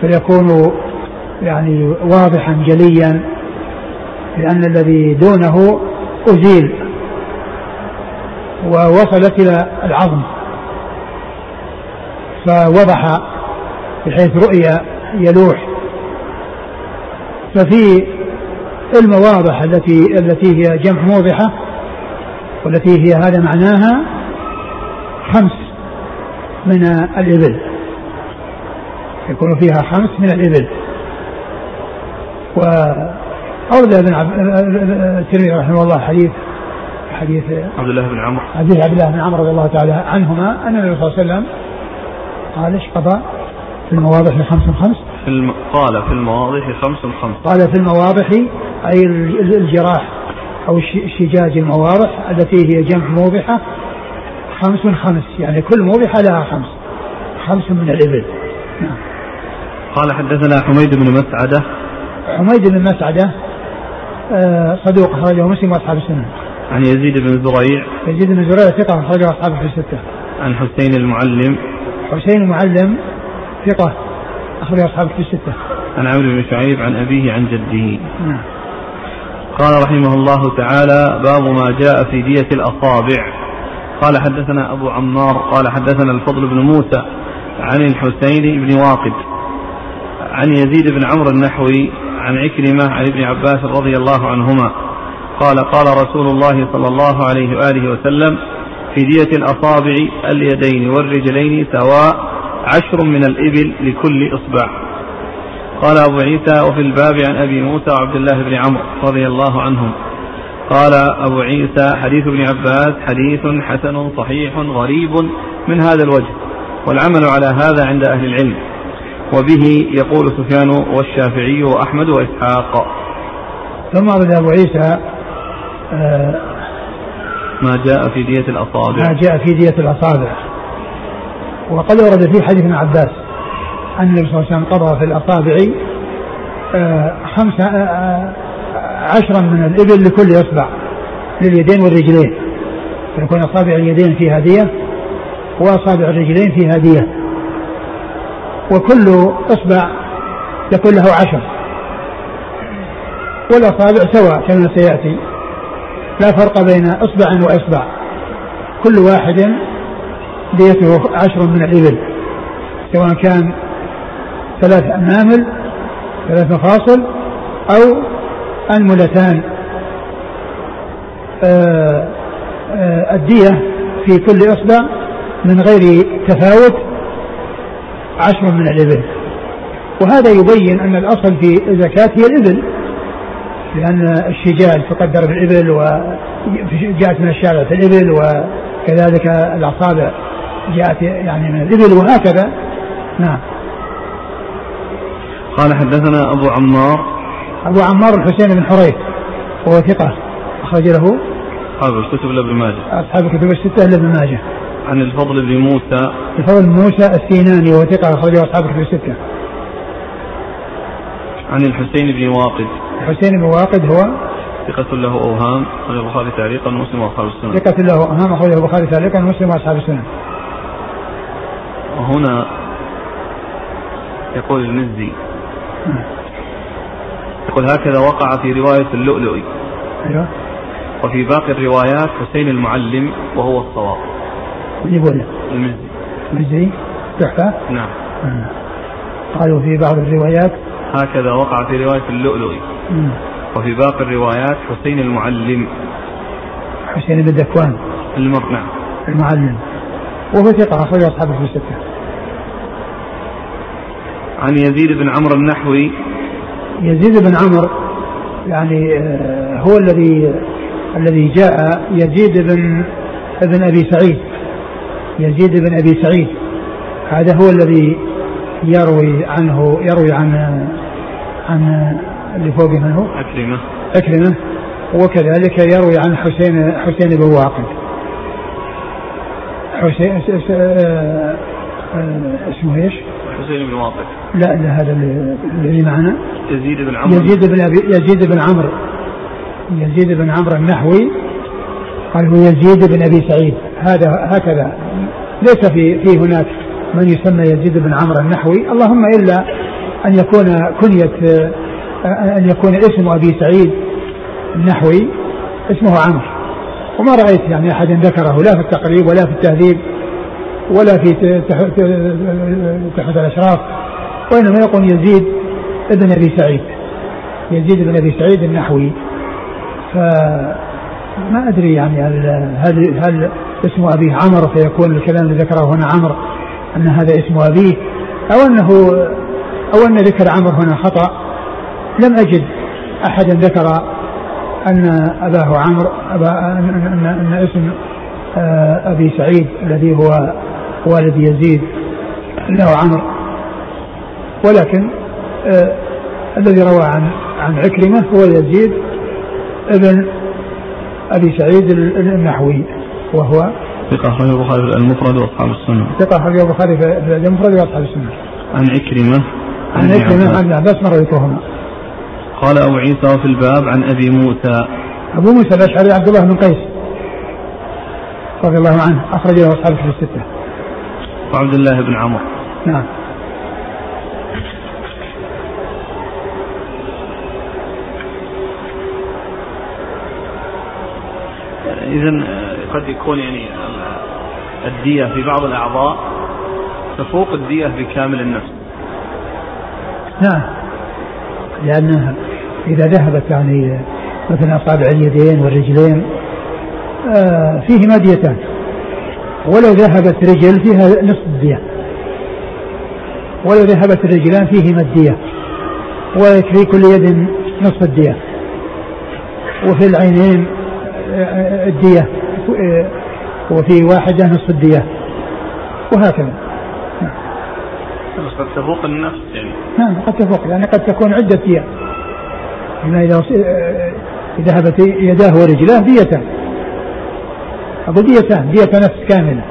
فيكون يعني واضحا جليا لأن الذي دونه أزيل ووصلت إلى العظم فوضح بحيث رؤيا يلوح. ففي المواضح التي التي هي جمع موضحة والتي هي هذا معناها خمس من الإبل. يكون فيها خمس من الإبل. وأورد ابن عب... الترمذي رحمه الله حديث حديث عبد الله بن عمرو. حديث عبد الله بن عمرو رضي الله تعالى عنهما أن النبي صلى الله عليه وسلم قال إيش قضى في المواضح خمس خمس في الم... قال في المواضح خمس خمس قال في المواضح أي ال- الجراح أو الش- الشجاج المواضح التي هي جمع موضحة خمس خمس يعني كل موضحة لها خمس. خمس من الإبل. نعم. قال حدثنا حميد بن مسعدة. حميد بن مسعدة صدوق أخرجه مسلم وأصحاب السنة. عن يزيد بن زريع. يزيد بن زريع ثقة أخرجه أصحابه في الستة. عن حسين المعلم. حسين المعلم ثقة أخرجه أصحابه في الستة. عن عمرو بن شعيب عن أبيه عن جده. نعم. قال رحمه الله تعالى باب ما جاء في دية الأصابع. قال حدثنا أبو عمار قال حدثنا الفضل بن موسى عن الحسين بن واقد. عن يزيد بن عمرو النحوي عن عكرمة عن ابن عباس رضي الله عنهما قال قال رسول الله صلى الله عليه وآله وسلم في دية الأصابع اليدين والرجلين سواء عشر من الإبل لكل إصبع. قال أبو عيسى وفي الباب عن أبي موسى وعبد الله بن عمرو رضي الله عنهم. قال أبو عيسى حديث ابن عباس حديث حسن صحيح غريب من هذا الوجه والعمل على هذا عند أهل العلم. وبه يقول سفيان والشافعي وأحمد وإسحاق. ثم ورد أبو عيسى آه ما جاء في دية الأصابع. ما جاء في دية الأصابع. وقد ورد في حديث ابن عباس أن النبي صلى الله عليه وسلم قضى في الأصابع آه خمسة آه عشرا من الإبل لكل إصبع لليدين والرجلين. فيكون أصابع اليدين فيها دية وأصابع الرجلين فيها دية. وكل إصبع يكون له عشر. والأصابع سواء كما سيأتي. لا فرق بين إصبع وإصبع. كل واحد ديته عشر من الإبل. سواء كان ثلاث أنامل ثلاث مفاصل أو أنملتان آه، آه، الدية في كل إصبع من غير تفاوت عشر من الإبل. وهذا يبين أن الأصل في الزكاة هي الإبل. لأن الشجال تقدر بالإبل وجاءت من الشارع في الإبل وكذلك الأصابع جاءت يعني من الإبل وهكذا. نعم. قال حدثنا أبو عمار. أبو عمار الحسين بن حريث وهو ثقة أخرج له أصحاب الكتب لابن ماجه. أصحاب الكتب الستة لابن ماجه. عن الفضل بن موسى. الفضل بن موسى السيناني وهو ثقة أخرجه أصحاب الكتب الستة. عن الحسين بن واقد. الحسين بن واقد هو ثقة له أوهام أخرج البخاري تعليقا ومسلم وأصحاب السنة ثقة له أوهام أخرجه البخاري تعليقا ومسلم وأصحاب السنة وهنا يقول المزي. يقول هكذا وقع في رواية اللؤلؤي. أيوه. وفي باقي الروايات حسين المعلم وهو الصواب. المزي المزي تحفة نعم. آه. قالوا في بعض الروايات. هكذا وقع في رواية اللؤلؤي. وفي باقي الروايات حسين المعلم. حسين بن ذكوان المر نعم. المعلم. وهو ثقة أخرجه أصحابه في الستة. عن يزيد بن عمرو النحوي. يزيد بن عمرو يعني آه، هو الذي الذي جاء يزيد بن ابن أبي سعيد. يزيد بن أبي سعيد. هذا هو الذي يروي عنه يروي عن عن اللي فوق منه. أكرمة. أكرمة. وكذلك يروي عن حسين حسين بن واقد. حسين آه، اسمه إيش؟ حسين بن واقد. لا لا هذا الذي معنا يزيد بن عمرو. يزيد بن أبي يزيد بن عمرو. يزيد بن عمرو النحوي. قال هو يزيد بن أبي سعيد. هذا هكذا. ليس في في هناك من يسمى يزيد بن عمرو النحوي. اللهم إلا أن يكون كنية أن يكون اسم أبي سعيد النحوي اسمه عمرو. وما رأيت يعني أحد ذكره لا في التقريب ولا في التهذيب ولا في تحت الأشراف وإنما يقول يزيد ابن أبي سعيد. يزيد بن أبي سعيد النحوي. فما أدري يعني هل هل, هل اسم أبيه عمرو فيكون الكلام الذي ذكره هنا عمرو أن هذا اسم أبيه أو انه أو أن ذكر عمرو هنا خطأ. لم أجد أحدا ذكر أن أباه عمرو أبا أن, أن اسم آه، أبي سعيد الذي هو والد يزيد له عمرو ولكن آه الذي روى عن عن عكرمة هو يزيد ابن أبي سعيد النحوي. وهو ثقة أخرجه البخاري في المفرد وأصحاب السنة. ثقة أخرجه البخاري في المفرد وأصحاب السنة. عن عكرمة عن عكرمة عن العباس مر ذكرهما. قال أبو عيسى في الباب عن أبي موسى. أبو موسى الأشعري عبد الله بن قيس. رضي الله عنه. أخرج له أصحاب في الستة. وعبد الله بن عمرو. نعم. إذا قد يكون يعني الدية في بعض الأعضاء تفوق الدية بكامل النفس. نعم. لأنها إذا ذهبت يعني مثلا أصابع اليدين والرجلين آه فيهما ديتان ولو ذهبت رجل فيها نصف الدية ولو ذهبت الرجلان فيهما الدية ويكفي كل يد نصف الدية. وفي العينين آه، الدية. آه، وفي واحدة نصف الدية وهكذا. قد تفوق النفس يعني. نعم قد تفوق يعني قد تكون عدة دية بما إذا ذهبت يداه ورجلاه ديتان أقول ديتان دية نفس كاملة.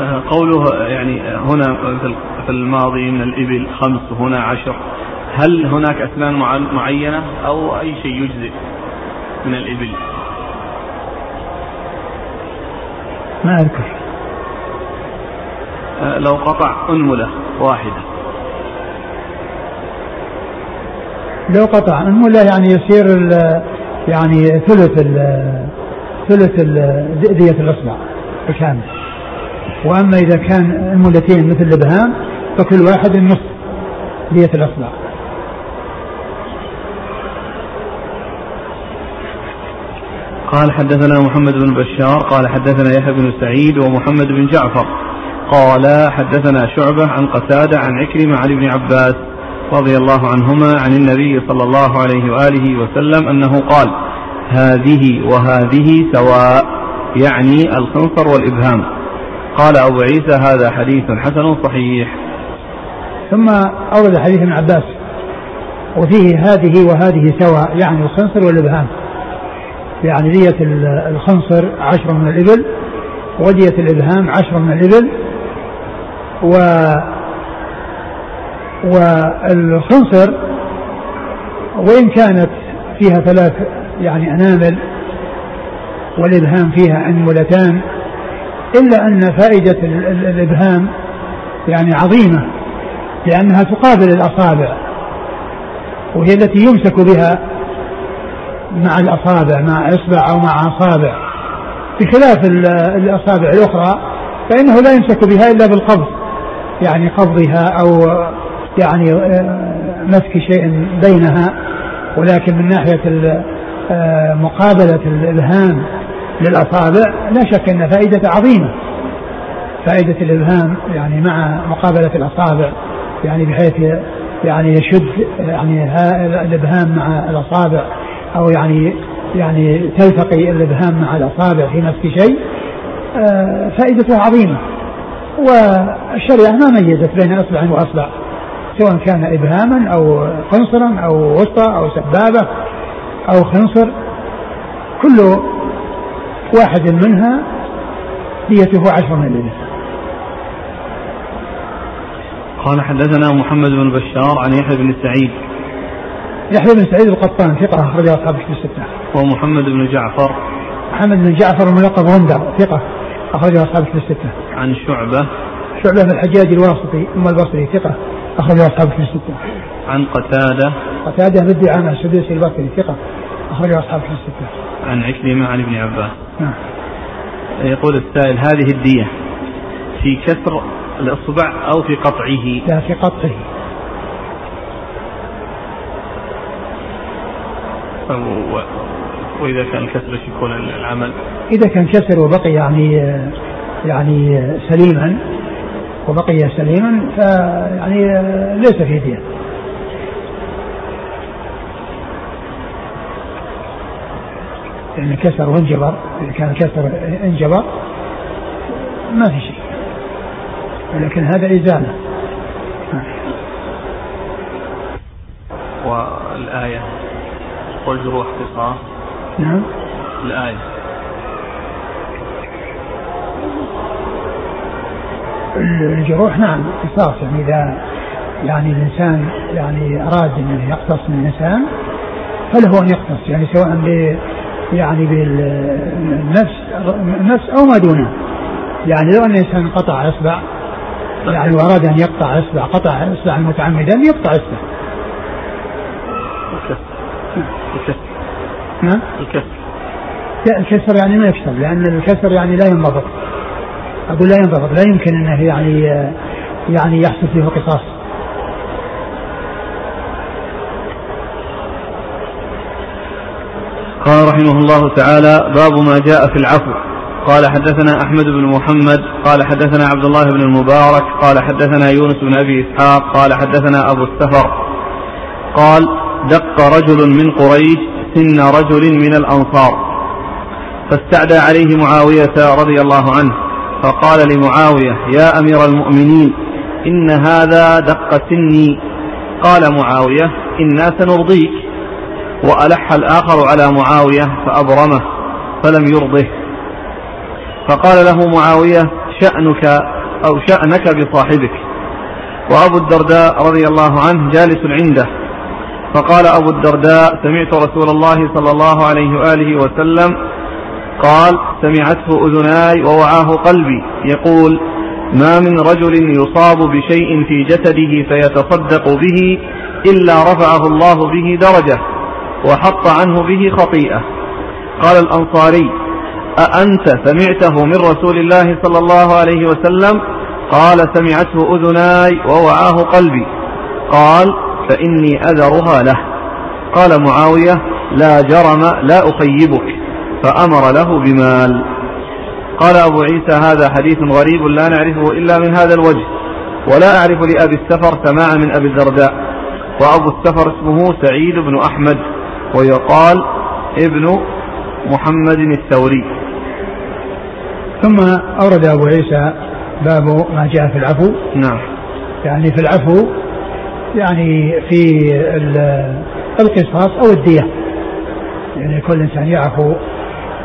آه، قوله يعني هنا في الماضي من الإبل خمس وهنا عشر. هل هناك أثمان معينة أو أي شيء يجزئ من الإبل؟ ما أذكر. آه، لو قطع أنملة واحدة. لو قطع أنملة يعني يصير يعني ثلث ثلث دية الإصبع الكامل وأما إذا كان أنملتين مثل الإبهام فكل واحد نصف دية الإصبع. قال حدثنا محمد بن بشار قال حدثنا يحيى بن سعيد ومحمد بن جعفر. قال حدثنا شعبة عن قتادة عن عكرمة عن ابن عباس رضي الله عنهما عن النبي صلى الله عليه وآله وسلم أنه قال هذه وهذه سواء يعني الخنصر والإبهام. قال أبو عيسى هذا حديث حسن صحيح. ثم أورد حديث ابن عباس وفيه هذه وهذه سواء يعني الخنصر والإبهام. يعني دية الخنصر عشر من الإبل ودية الإبهام عشر من الإبل و والخنصر وإن كانت فيها ثلاث يعني أنامل والإبهام فيها أنملتان إلا أن فائدة الإبهام يعني عظيمة لأنها تقابل الأصابع وهي التي يمسك بها مع الأصابع مع إصبع أو مع أصابع. بخلاف الأصابع الأخرى فإنه لا يمسك بها إلا بالقبض. يعني قبضها أو يعني آه، مسك شيء بينها. ولكن من ناحية آه، مقابلة الإبهام للأصابع لا شك أن فائدة عظيمة. فائدة الإبهام يعني مع مقابلة الأصابع. يعني بحيث يعني يشد يعني الإبهام مع الأصابع. أو يعني يعني تلتقي الإبهام مع الأصابع في نفس شيء آه، فائدته عظيمة. والشريعة ما ميزت بين أصبع وأصبع سواء كان إبهاما أو خنصرا أو وسطى أو سبابة أو خنصر كل واحد منها ديته عشر من الإبل قال حدثنا محمد بن بشار عن يحيى بن سعيد يحيى بن سعيد القطان ثقة أخرجه أصحاب الكتب الستة. ومحمد بن جعفر محمد بن جعفر الملقب غندر ثقة أخرجه أصحاب الكتب الستة. عن شعبة شعبة بن الحجاج الواسطي ثم البصري ثقة أخرجه أصحاب الكتب الستة. عن قتادة قتادة بن دعامة السدوسي البصري ثقة أخرجه أصحاب الكتب الستة. عن عكرمة عن ابن عباس. نعم. يقول السائل هذه الدية في كسر الإصبع أو في قطعه؟ لا في قطعه. وإذا كان الكسر يكون العمل. إذا كان كسر وبقي يعني يعني سليما وبقي سليما فيعني ليس فيه دين يعني كسر وانجبر إذا كان كسر انجبر ما في شيء. ولكن هذا إزالة. والآية والجروح قصاص نعم. الآية. الجروح نعم قصاص يعني إذا يعني الإنسان يعني أراد أنه يقتص من الإنسان فله أن يقتص. يعني سواء ب يعني بالنفس النفس أو ما دونه. يعني لو أن الإنسان قطع إصبع يعني وأراد أن يقطع إصبع قطع إصبع متعمدا يقطع إصبع. الكسر. نعم الكسر. الكسر يعني ما يكسر لأن الكسر يعني لا ينضبط. أقول لا ينضبط لا يمكن أنه يعني يعني يحصل فيه قصاص. قال رحمه الله تعالى باب ما جاء في العفو. قال حدثنا أحمد بن محمد قال حدثنا عبد الله بن المبارك قال حدثنا يونس بن أبي إسحاق قال حدثنا أبو السفر. قال دق رجل من قريش سن رجل من الأنصار. فاستعدى عليه معاوية رضي الله عنه فقال لمعاوية يا أمير المؤمنين إن هذا دق سني. قال معاوية إنا سنرضيك. وألح الآخر على معاوية فأبرمه فلم يرضه. فقال له معاوية شأنك أو شأنك بصاحبك. وأبو الدرداء رضي الله عنه جالس عنده فقال أبو الدرداء سمعت رسول الله صلى الله عليه وآله وسلم قال سمعته أذناي ووعاه قلبي. يقول ما من رجل يصاب بشيء في جسده فيتصدق به إلا رفعه الله به درجة وحط عنه به خطيئة. قال الأنصاري أأنت سمعته من رسول الله صلى الله عليه وسلم؟ قال سمعته أذناي ووعاه قلبي. قال فإني أذرها له. قال معاوية لا جرم لا أخيبك. فأمر له بمال. قال أبو عيسى هذا حديث غريب لا نعرفه إلا من هذا الوجه. ولا أعرف لأبي السفر سماعا من أبي الدرداء وأبو السفر اسمه سعيد بن أحمد. ويقال ابن محمد الثوري. ثم أورد أبو عيسى باب ما جاء في العفو. نعم. يعني في العفو يعني في القصاص أو الدية. يعني كل إنسان يعفو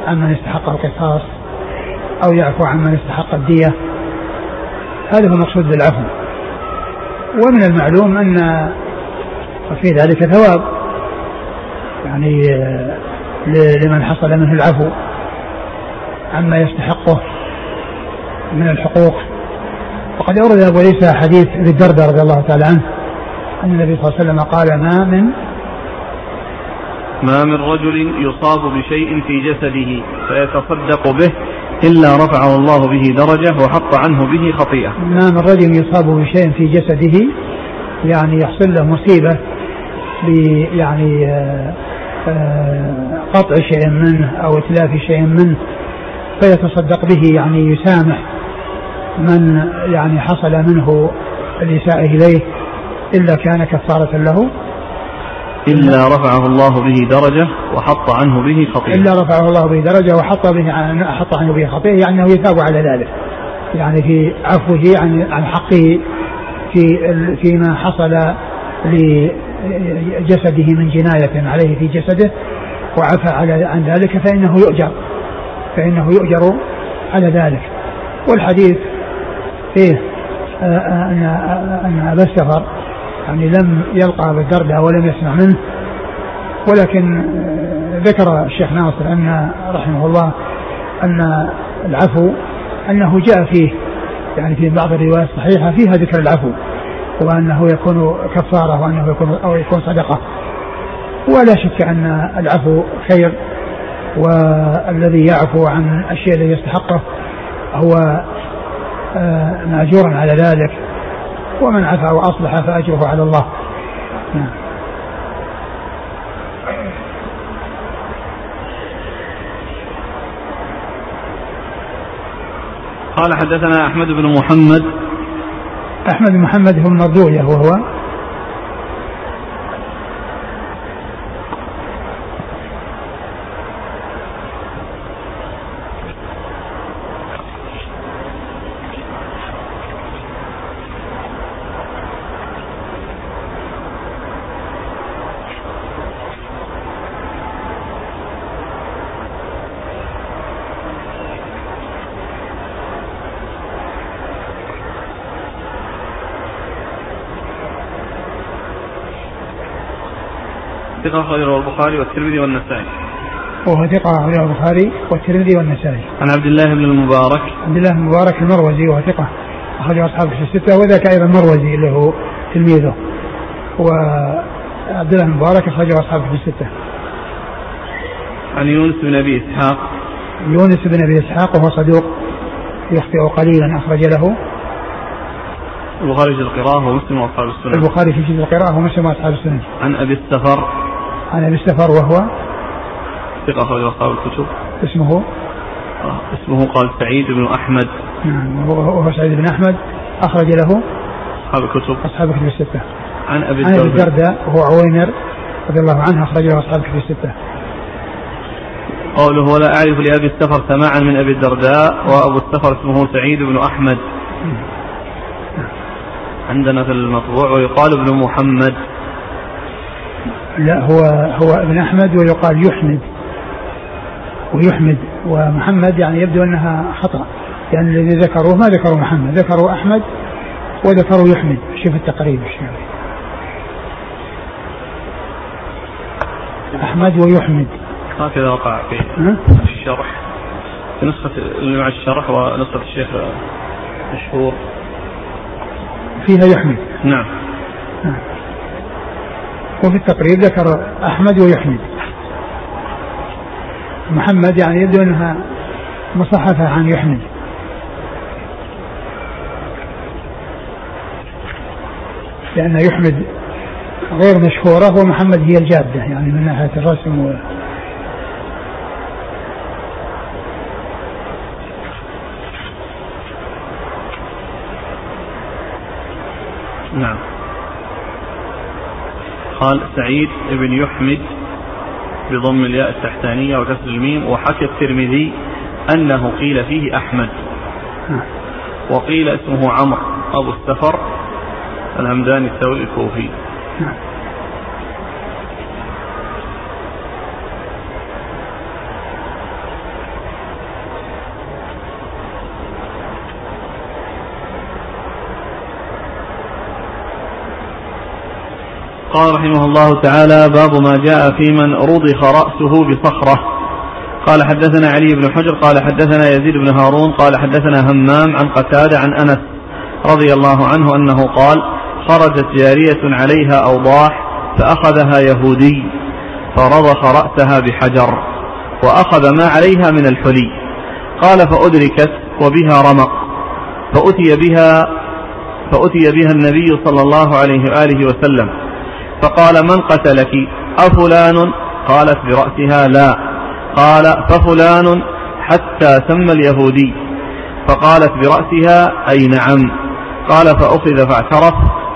عمن استحق القصاص أو يعفو عمن استحق الدية. هذا هو المقصود بالعفو. ومن المعلوم أن في ذلك ثواب. يعني لمن حصل منه العفو عما يستحقه من الحقوق. وقد أورد أبو عيسى حديث ابي الدرداء رضي الله تعالى عنه أن النبي صلى الله عليه وسلم قال ما من ما من رجل يصاب بشيء في جسده فيتصدق به إلا رفعه الله به درجة وحط عنه به خطيئة. ما من رجل يصاب بشيء في جسده يعني يحصل له مصيبة يعني آه، آه، قطع شيء منه أو إتلاف شيء منه فيتصدق به يعني يسامح من يعني حصل منه الإساءة إليه إلا كان كفارة له؟ إلا رفعه الله به درجة وحط عنه به خطيئة. إلا رفعه الله به درجة وحط به حط عنه به خطيئة يعني أنه يثاب على ذلك. يعني في عفوه عن عن حقه في فيما حصل لجسده من جناية عليه في جسده وعفى على عن ذلك فإنه يؤجر. فإنه يؤجر على ذلك. والحديث فيه آه، آه، أن أن أبا السفر يعني لم يلقى بالدردة ولم يسمع منه. ولكن ذكر الشيخ ناصر أن رحمه الله أن العفو أنه جاء فيه يعني في بعض الروايات الصحيحة فيها ذكر العفو وأنه يكون كفارة وأنه يكون أو يكون صدقة. ولا شك أن العفو خير والذي يعفو عن الشيء الذي يستحقه هو آه، مأجورا على ذلك. ومن عفا وأصلح فأجره على الله. نعم قال حدثنا أحمد بن محمد. أحمد بن محمد هو المرضوية وهو ثقة أخرجه البخاري والترمذي والنسائي. وهو ثقة أخرجه البخاري والترمذي والنسائي. عن عبد الله بن المبارك. عبد الله بن المبارك المروزي وهو ثقة أخرجه أصحاب في الستة وذاك أيضا مروزي اللي هو تلميذه. وعبد الله بن المبارك أخرجه أصحاب في الستة. عن يونس بن أبي إسحاق. يونس بن أبي إسحاق وهو صدوق يخطئ قليلا أخرج له. البخاري في القراءة ومسلم وأصحاب السنن. البخاري في جزء القراءة ومسلم وأصحاب السنن. عن أبي السفر. عن أبي السفر وهو ثقة أخرج أصحاب الكتب. اسمه؟ آه، اسمه قال سعيد بن أحمد. نعم وهو سعيد بن أحمد. أخرج له أصحاب الكتب. أصحاب الكتب الستة. عن أبي عن أبي الدرداء. الدرداء وهو عويمر رضي الله عنه أخرج له أصحاب الكتب الستة. قوله ولا أعرف لأبي السفر سماعا من أبي الدرداء وأبو السفر اسمه سعيد بن أحمد. عندنا في المطبوع ويقال ابن محمد. لا هو هو ابن أحمد ويقال يحمد. ويحمد ومحمد يعني يبدو أنها خطأ يعني الذي ذكروه ما ذكروا محمد ذكروا أحمد وذكروا يحمد شوف التقريب الشيخ أحمد ويحمد. هكذا وقع في؟ الشرح. في نسخة مع الشرح ونسخة الشيخ مشهور. فيها يحمد. نعم. وفي التقريب ذكر أحمد ويحمد محمد يعني يبدو أنها مصحفة عن يحمد لأن يحمد غير مشهورة ومحمد هي الجادة يعني من ناحية الرسم و... نعم. قال سعيد بن يحمد بضم الياء التحتانية وكسر الميم وحكى الترمذي أنه قيل فيه أحمد. وقيل اسمه عمرو أبو السفر الهمداني الثوري الكوفي. قال رحمه الله تعالى باب ما جاء في من رضخ رأسه بصخرة. قال حدثنا علي بن حجر قال حدثنا يزيد بن هارون قال حدثنا همام عن قتادة عن أنس رضي الله عنه أنه قال خرجت جارية عليها أوضاح فأخذها يهودي فرضخ رأسها بحجر وأخذ ما عليها من الحلي. قال فأدركت وبها رمق فأتي بها فأتي بها النبي صلى الله عليه وآله وسلم. فقال من قتلك؟ أفلان؟ قالت برأسها لا. قال ففلان حتى سمى اليهودي. فقالت برأسها أي نعم. قال فأخذ فاعترف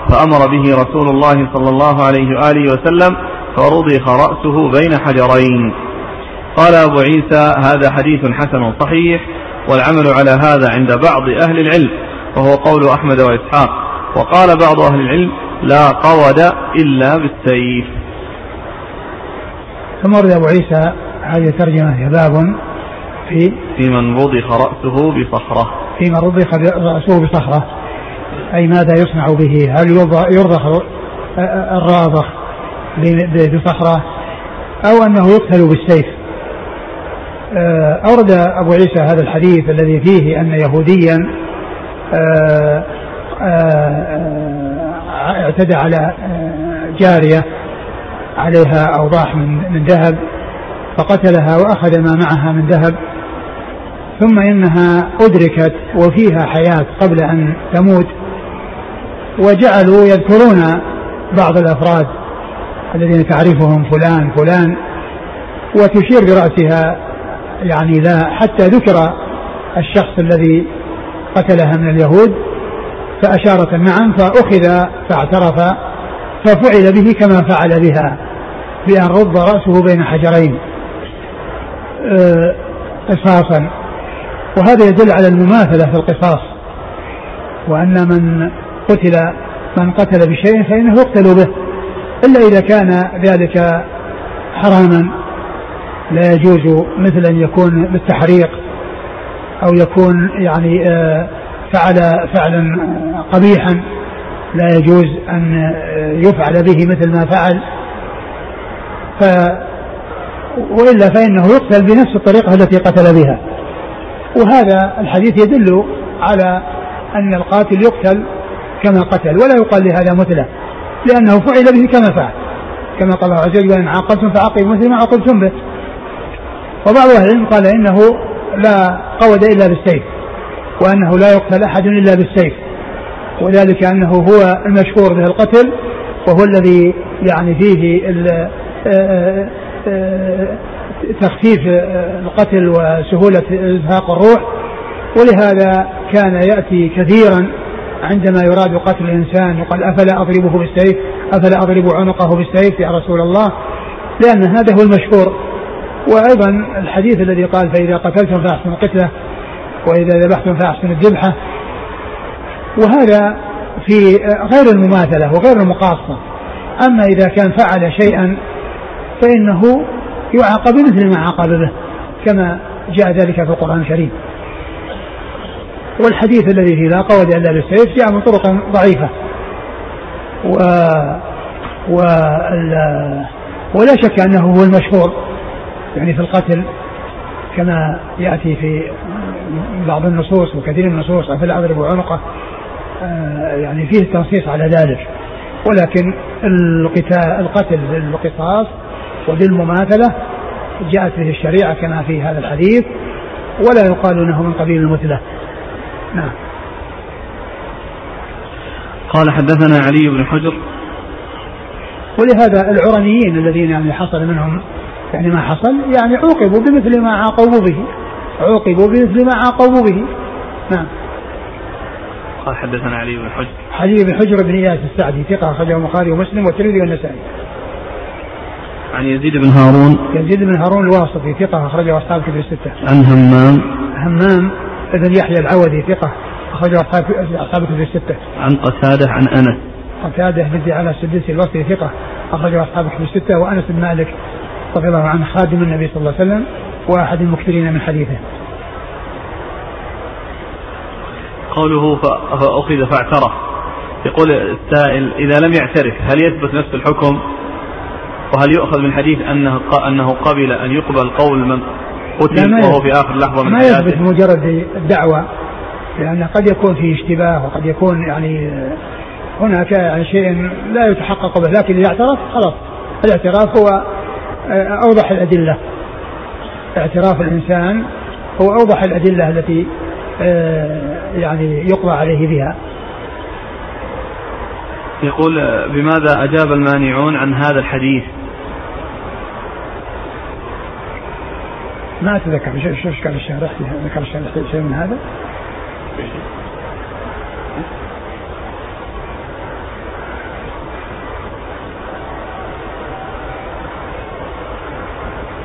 فأمر به رسول الله صلى الله عليه وآله وسلم فرضخ رأسه بين حجرين. قال أبو عيسى هذا حديث حسن صحيح والعمل على هذا عند بعض أهل العلم وهو قول أحمد وإسحاق. وقال بعض أهل العلم لا قود إلا بالسيف. ثم ورد أبو عيسى هذه الترجمة باب في في من رضخ رأسه بصخرة. في من رضخ رأسه بصخرة. أي ماذا يصنع به؟ هل يرضخ الراضخ بصخرة؟ أو أنه يقتل بالسيف. آه، أورد أبو عيسى هذا الحديث الذي فيه أن يهوديا آه، آه، اعتدى على جارية عليها أوضاح من من ذهب فقتلها وأخذ ما معها من ذهب. ثم إنها أدركت وفيها حياة قبل أن تموت وجعلوا يذكرون بعض الأفراد الذين تعرفهم فلان فلان وتشير برأسها يعني لا حتى ذكر الشخص الذي قتلها من اليهود. فأشارت نعم فأخذ فاعترف ففعل به كما فعل بها بأن رد رأسه بين حجرين آه، قصاصا. وهذا يدل على المماثلة في القصاص. وأن من قتل من قتل بشيء فإنه يقتل به إلا إذا كان ذلك حراما. لا يجوز مثل أن يكون بالتحريق أو يكون يعني آه، فعل فعلا قبيحا لا يجوز أن يفعل به مثل ما فعل. ف وإلا فإنه يقتل بنفس الطريقة التي قتل بها. وهذا الحديث يدل على أن القاتل يقتل كما قتل ولا يقال لهذا مثلة لأنه فعل به كما فعل. كما قال الله عز وجل إن عاقبتم فعاقبوا مثل ما عاقبتم به. وبعض أهل العلم قال إنه لا قود إلا بالسيف. وأنه لا يقتل أحد إلا بالسيف. وذلك أنه هو المشهور به القتل وهو الذي يعني فيه آه، آه، تخفيف القتل وسهولة إزهاق الروح. ولهذا كان يأتي كثيرا عندما يراد قتل الإنسان يقال أفلا أضربه بالسيف؟ أفلا أضرب عنقه بالسيف يا رسول الله؟ لأن هذا هو المشهور. وأيضا الحديث الذي قال فإذا قتلتم فأحسن القتلة وإذا ذبحتم فأحسن الذبحة. وهذا في غير المماثلة وغير المقاصة. أما إذا كان فعل شيئا فإنه يعاقب مثل ما عاقب به كما جاء ذلك في القرآن الكريم. والحديث الذي فيه لا قود إلا بالسيف جاء من طرق ضعيفة. و و ولا شك أنه هو المشهور يعني في القتل كما يأتي في بعض النصوص وكثير من النصوص أفلا أضرب عنقه آه، يعني فيه التنصيص على ذلك. ولكن القتال القتل بالقصاص وبالمماثلة جاءت به الشريعة كما في هذا الحديث ولا يقال إنه من قبيل المثلة. نعم. قال حدثنا علي بن حجر. ولهذا العرنيين الذين يعني حصل منهم يعني ما حصل يعني عوقبوا بمثل ما عاقبوا به. عوقبوا بمثل ما عاقبوا به. نعم. قال حدثنا علي بن حجر علي بن حجر بن إياس السعدي ثقة أخرجه البخاري ومسلم والترمذي والنسائي. عن يزيد بن هارون. يزيد بن هارون الواسطي ثقة أخرجه أصحاب كتب الستة. عن همام. همام بن يحيى العودي ثقة أخرجه أصحاب أصحاب كتب الستة. عن قتادة عن أنس. قتادة بن على السدوسي البصري ثقة أخرجه أصحاب كتب الستة وأنس بن مالك رضي الله عنه خادم النبي صلى الله عليه وسلم وأحد المكثرين من حديثه. قوله فأخذ فاعترف. يقول السائل إذا لم يعترف هل يثبت نفس الحكم؟ وهل يؤخذ من حديث أنه أنه قبل أن يقبل قول من قتل وهو في آخر لحظة من ما حياته؟ ما يثبت مجرد الدعوة لأن قد يكون فيه اشتباه وقد يكون يعني هناك شيء لا يتحقق به لكن إذا اعترف خلاص. الاعتراف هو أوضح الأدلة. اعتراف الإنسان هو أوضح الأدلة التي آه، يعني يقضى عليه بها. يقول بماذا أجاب المانعون عن هذا الحديث؟ ما أتذكر. شو قال الشارح؟ ذكر الشارح شيء من هذا؟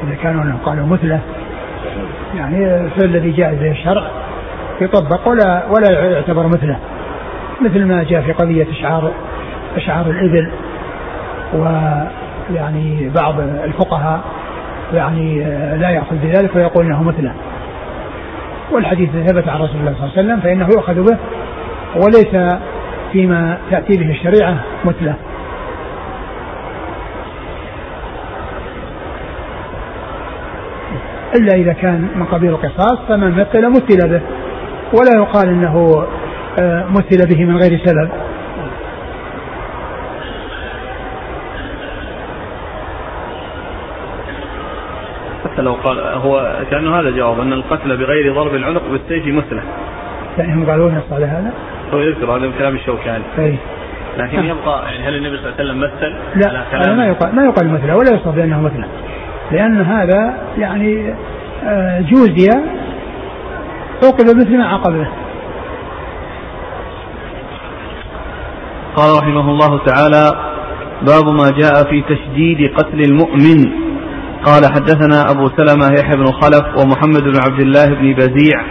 إذا كانوا قالوا مثله. يعني فالذي جاء به الشرع يطبق ولا ولا يعتبر مثله. مثل ما جاء في قضية إشعار إشعار الإبل ويعني بعض الفقهاء يعني لا يأخذ بذلك ويقول أنه مثله. والحديث ثبت عن رسول الله صلى الله عليه وسلم فإنه يؤخذ به وليس فيما تأتي به الشريعة مثله. إلا إذا كان من قبيل القصاص فمن مثل مثل به ولا يقال أنه آه، مثل به من غير سبب حتى لو قال هو كأنه هذا جواب أن القتل بغير ضرب العنق بالسيف مثله يعني هم قالوا نص على هذا؟ هو يذكر هذا من كلام الشوكاني أي. لكن. يبقى يعني هل النبي صلى الله عليه وسلم مثل؟ لا هذا ما يقال ما يقال مثله ولا يوصف بأنه مثله لأن هذا يعني آه، جوزي عوقب مثل ما عاقب به قال رحمه الله تعالى باب ما جاء في تشديد قتل المؤمن. قال حدثنا أبو سلمة يحيى بن خلف ومحمد بن عبد الله بن بزيع.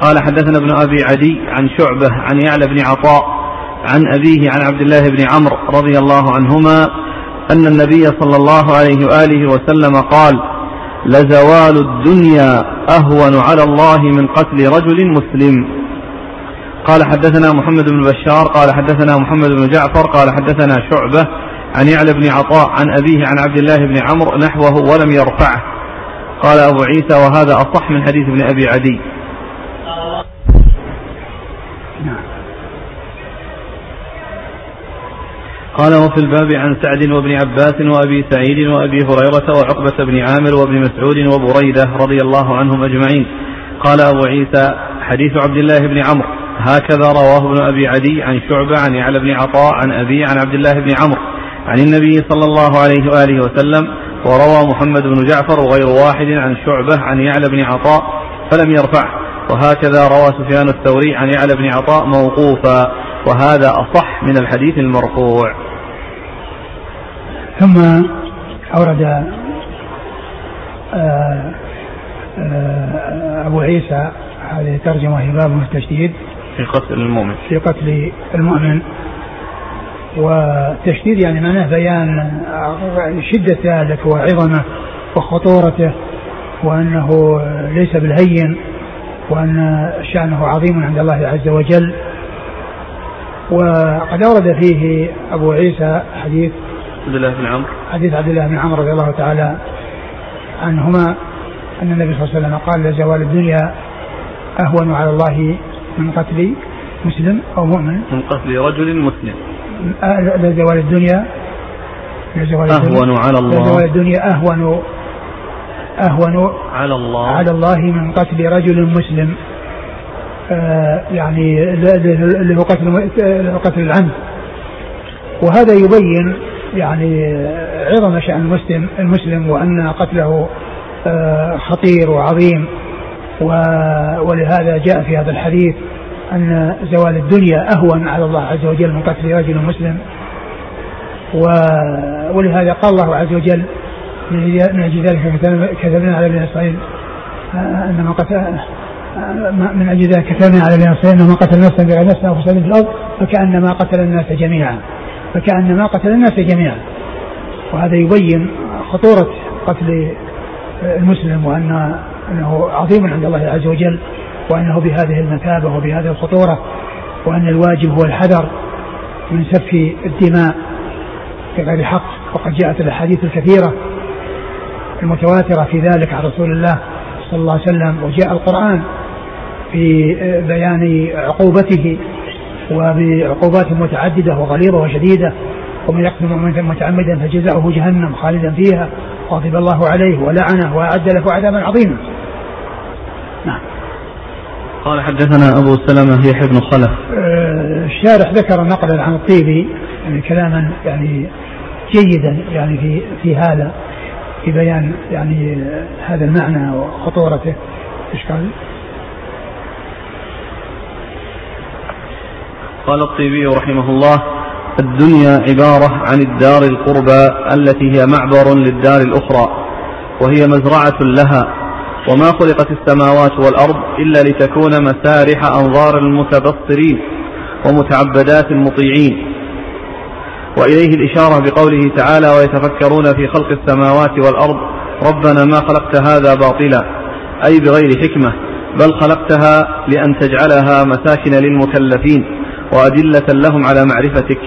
قال حدثنا ابن أبي عدي عن شعبة عن يعلى بن عطاء عن أبيه عن عبد الله بن عمرو رضي الله عنهما أن النبي صلى الله عليه وآله وسلم قال لزوال الدنيا أهون على الله من قتل رجل مسلم. قال حدثنا محمد بن بشار قال حدثنا محمد بن جعفر قال حدثنا شعبة عن يعلى بن عطاء عن أبيه عن عبد الله بن عمرو نحوه ولم يرفعه. قال أبو عيسى وهذا أصح من حديث ابن أبي عدي. قال وفي الباب عن سعد وابن عباس وأبي سعيد وأبي هريرة وعقبة بن عامر وابن مسعود وبريدة رضي الله عنهم أجمعين. قال أبو عيسى حديث عبد الله بن عمرو. هكذا رواه ابن أبي عدي عن شعبة عن يعلى بن عطاء عن أبي عن عبد الله بن عمرو. عن النبي صلى الله عليه وآله وسلم وروى محمد بن جعفر وغير واحد عن شعبة عن يعلى بن عطاء فلم يرفعه. وهكذا روى سفيان الثوري عن يعلى بن عطاء موقوفا. وهذا أصح من الحديث المرفوع. ثم أورد آه، آه، أبو عيسى هذه الترجمة في باب التشديد. في قتل المؤمن. في قتل المؤمن. والتشديد يعني معناه بيان شدة ذلك وعظمه وخطورته وأنه ليس بالهين وأن شأنه عظيم عند الله عز وجل. وقد أورد فيه أبو عيسى حديث عبد الله بن عمرو. حديث عبد الله بن عمرو رضي الله تعالى عنهما أن النبي صلى الله عليه وسلم قال لزوال الدنيا أهون على الله من قتل مسلم أو مؤمن. من قتل رجل مسلم. لزوال الدنيا. لزوال أهون على الله. لزوال الدنيا أهون. أهون على الله. على الله من قتل رجل مسلم. آه يعني اللي هو قتل قتل العمد وهذا يبين يعني عظم شأن المسلم المسلم وأن قتله آه خطير وعظيم. ولهذا جاء في هذا الحديث أن زوال الدنيا أهون على الله عز وجل من قتل رجل مسلم. ولهذا قال الله عز وجل من أجل ذلك كتبنا على بني إسرائيل أن من قتل من أجل ذلك كتبنا على إسرائيل أن من قتل نفسا بغير نفس أو فساد في الأرض فكأنما قتل الناس جميعا. فكأنما قتل الناس جميعا. وهذا يبين خطورة قتل المسلم وأن أنه عظيم عند الله عز وجل وأنه بهذه المثابة وبهذه الخطورة وأن الواجب هو الحذر من سفك الدماء بغير حق. وقد جاءت الأحاديث الكثيرة المتواترة في ذلك عن رسول الله صلى الله عليه وسلم وجاء القرآن في بيان عقوبته وبعقوبات متعددة وغليظة وشديدة ومن يقتل مؤمنا متعمدا فجزاؤه جهنم خالدا فيها غضب الله عليه ولعنه وأعد له عذابا عظيما. نعم. قال حدثنا أبو سلمة يحيى بن خلف. آه، الشارح ذكر نقلا عن الطيبي يعني كلاما يعني جيدا يعني في في هذا في بيان يعني هذا المعنى وخطورته إيش قال؟ قال الطيبي رحمه الله الدنيا عبارة عن الدار القربى التي هي معبر للدار الأخرى وهي مزرعة لها وما خلقت السماوات والأرض إلا لتكون مسارح أنظار المتبصرين ومتعبدات المطيعين. وإليه الإشارة بقوله تعالى ويتفكرون في خلق السماوات والأرض ربنا ما خلقت هذا باطلا أي بغير حكمة بل خلقتها لأن تجعلها مساكن للمكلفين. وأدلة لهم على معرفتك.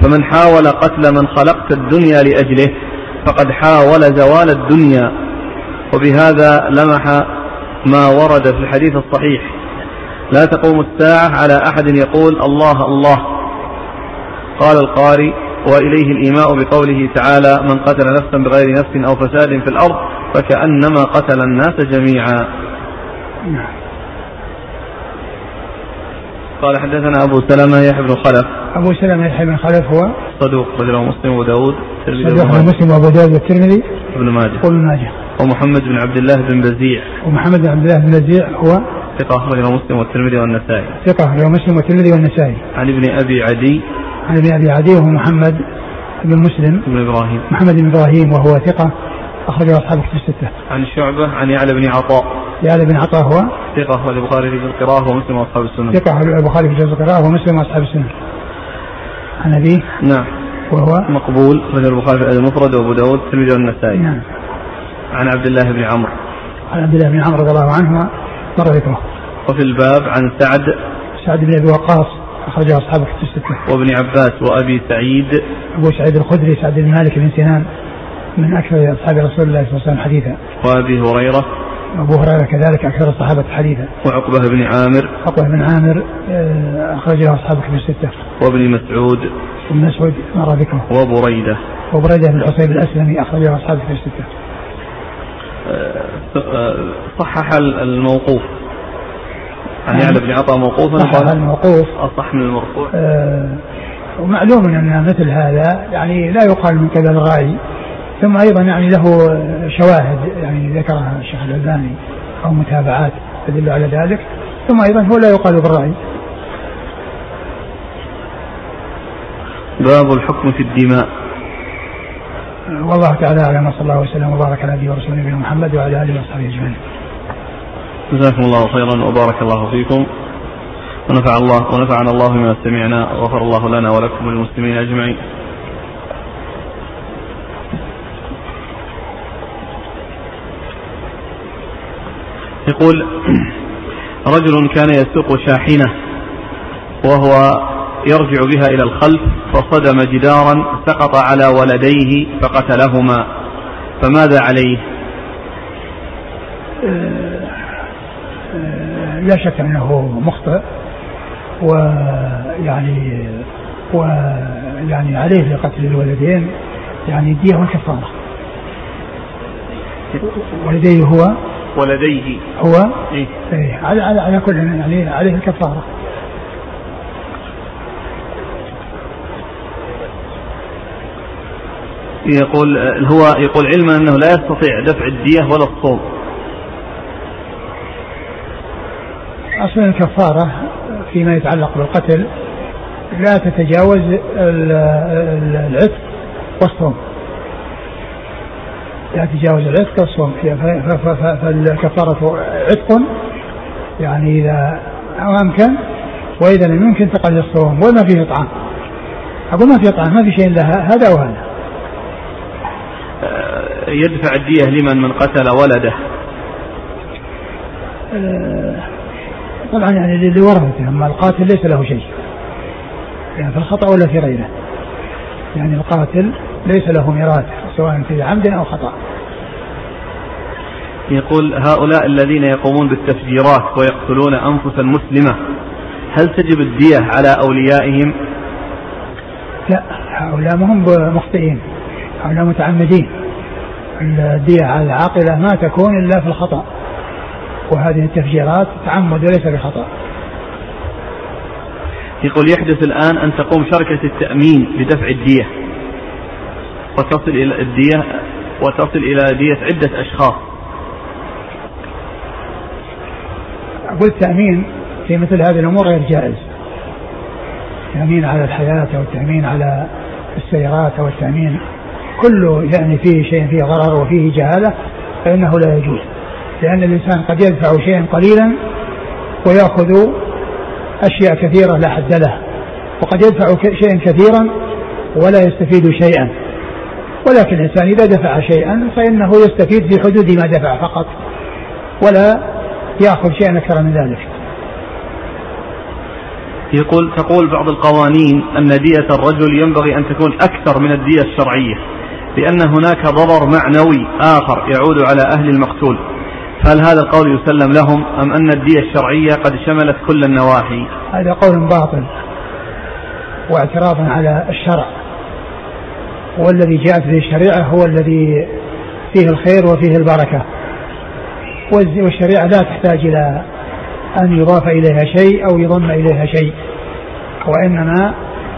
فمن حاول قتل من خلقت الدنيا لأجله فقد حاول زوال الدنيا. وبهذا لمح ما ورد في الحديث الصحيح. لا تقوم الساعة على أحد يقول الله الله. قال القاري وإليه الإيماء بقوله تعالى من قتل نفسا بغير نفس أو فساد في الأرض فكأنما قتل الناس جميعا. قال حدثنا أبو سلمة يحيى بن خلف. أبو سلمة يحيى بن خلف هو؟ صدوق رجله مسلم وابو صدوق مسلم وأبو داود والترمذي؟ ابن ماجه. وابن ماجه. ومحمد بن عبد الله بن بزيع. ومحمد بن عبد الله بن بزيع هو؟ ثقة أخرجه مسلم والترمذي والنسائي. ثقة أخرجه مسلم والترمذي والنسائي. عن ابن أبي عدي. عن ابن أبي عدي وهو محمد بن مسلم. بن إبراهيم. محمد بن إبراهيم وهو ثقة. اخرج أصحاب كتب الستة. عن شعبة عن يعلى بن عطاء. يعلى بن عطاء هو ثقة أخرج البخاري في القراءة ومسلم وأصحاب السنن. أخرج البخاري في القراءة ومسلم وأصحاب السنن. عن ابيه نعم وهو مقبول اخرج البخاري في المفرد وأبو داود الترمذي والنسائي. نعم. عن عبد الله بن عمرو. عن عبد الله بن عمرو رضي الله عنهما مر ذكره. وفي الباب عن سعد سعد بن أبي وقاص أخرجه أصحاب الكتب الستة. وابن عباس وأبي سعيد. أبو سعيد الخدري سعد بن مالك بن سنان من أكثر أصحاب رسول الله صلى الله عليه وسلم حديثا. وأبي هريرة. أبو هريرة كذلك أكثر الصحابة حديثا. وعقبة بن عامر. عقبة بن عامر آه، أخرجه أصحاب الكتب الستة. وابن مسعود. ابن مسعود مر ذكره. وبريدة. وبريدة بن الحصيب الأسلمي أخرجه أصحاب الكتب الستة. آه، صحح الموقوف عن يعلى بن عطاء موقوفا صحح الموقوف أصح من المرفوع آه ومعلوم أن مثل هذا يعني لا يقال من كذا الغالي ثم أيضا يعني له شواهد يعني ذكرها الشيخ الألباني أو متابعات تدل على ذلك ثم أيضا هو لا يقال بالرأي باب الحكم في الدماء والله تعالى أعلم وصلى الله وسلم وبارك على نبينا ورسوله نبينا محمد وعلى آله وصحبه أجمعين. جزاكم الله خيرا وبارك الله فيكم ونفع الله ونفعنا الله بما سمعنا وغفر الله لنا ولكم وللمسلمين أجمعين. يقول رجل كان يسوق شاحنة وهو يرجع بها إلى الخلف فصدم جدارا سقط على ولديه فقتلهما. فماذا عليه؟ لا شك أنه مخطئ ويعني ويعني عليه لقتل الولدين يعني دية وكفارة ولديه هو؟ ولديه هو إيه؟ إيه على على على كل يعني عليه الكفارة يقول هو يقول علما أنه لا يستطيع دفع الدية ولا الصوم. أصلا الكفارة فيما يتعلق بالقتل لا تتجاوز العتق والصوم. لا تتجاوز العتق والصوم فالكفارة عتق يعني إذا أمكن وإذا لم يمكن تقل الصوم وما فيه إطعام. أقول ما فيه إطعام ما في شيء إلا هذا وهذا. يدفع الدية لمن من قتل ولده آه، طبعا يعني لورثته أما القاتل ليس له شيء يعني في الخطأ ولا في غيره يعني القاتل ليس له ميراث سواء في عمد أو خطأ. يقول هؤلاء الذين يقومون بالتفجيرات ويقتلون انفسا مسلمه هل تجب الدية على أوليائهم؟ لا هؤلاء ما هم مخطئين هؤلاء متعمدين. الدية على العاقلة ما تكون إلا في الخطأ وهذه التفجيرات تعمد وليس بخطأ. يقول يحدث الآن أن تقوم شركة التأمين بدفع الدية. وتصل إلى الدية وتصل إلى دية عدة أشخاص. أقول التأمين في مثل هذه الأمور غير جائز. التأمين على الحياة أو التأمين على السيارات أو التأمين كل يعني فيه شيء فيه ضرر وفيه جهالة فإنه لا يجوز. لأن الإنسان قد يدفع شيئا قليلا ويأخذ أشياء كثيرة لا حد له وقد يدفع شيئا كثيرا ولا يستفيد شيئا. ولكن الإنسان إذا دفع شيئا فإنه يستفيد في حدود ما دفع فقط ولا يأخذ شيئا أكثر من ذلك. يقول تقول بعض القوانين أن دية الرجل ينبغي أن تكون أكثر من الدية الشرعية لأن هناك ضرر معنوي آخر يعود على أهل المقتول. هل هذا القول يسلم لهم أم أن الدية الشرعية قد شملت كل النواحي؟ هذا قول باطل واعتراف على الشرع. والذي جاءت به الشريعة هو الذي فيه الخير وفيه البركة. والشريعة لا تحتاج إلى أن يضاف إليها شيء أو يضم إليها شيء وإنما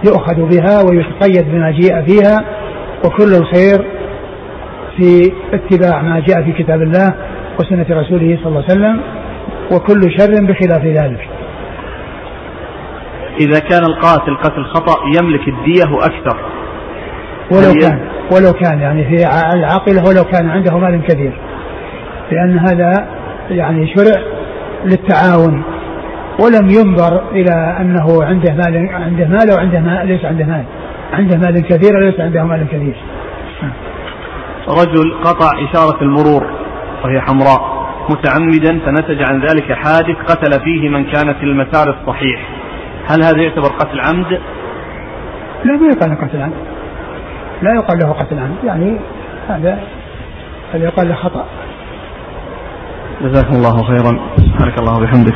يؤخذ بها ويتقيد بما جاء فيها وكل الخير في اتباع ما جاء في كتاب الله وسنة رسوله صلى الله عليه وسلم وكل شر بخلاف ذلك. إذا كان القاتل قتل خطأ يملك الدية وأكثر ولو كان ولو كان يعني في العاقلة ولو كان عنده مال كثير لأن هذا يعني شرع للتعاون. ولم ينظر إلى أنه عنده مال عنده مال أو عنده مال ليس عنده مال. عنده مال كثير وليس عنده مال كثير رجل قطع إشارة المرور وهي حمراء متعمدا فنتج عن ذلك حادث قتل فيه من كان في المسار الصحيح. هل هذا يعتبر قتل عمد؟ لا ما يقال قتل عمد. لا يقال له قتل عمد يعني هذا هذا يقال له خطأ. جزاكم الله خيرا. سبحانك الله وبحمدك.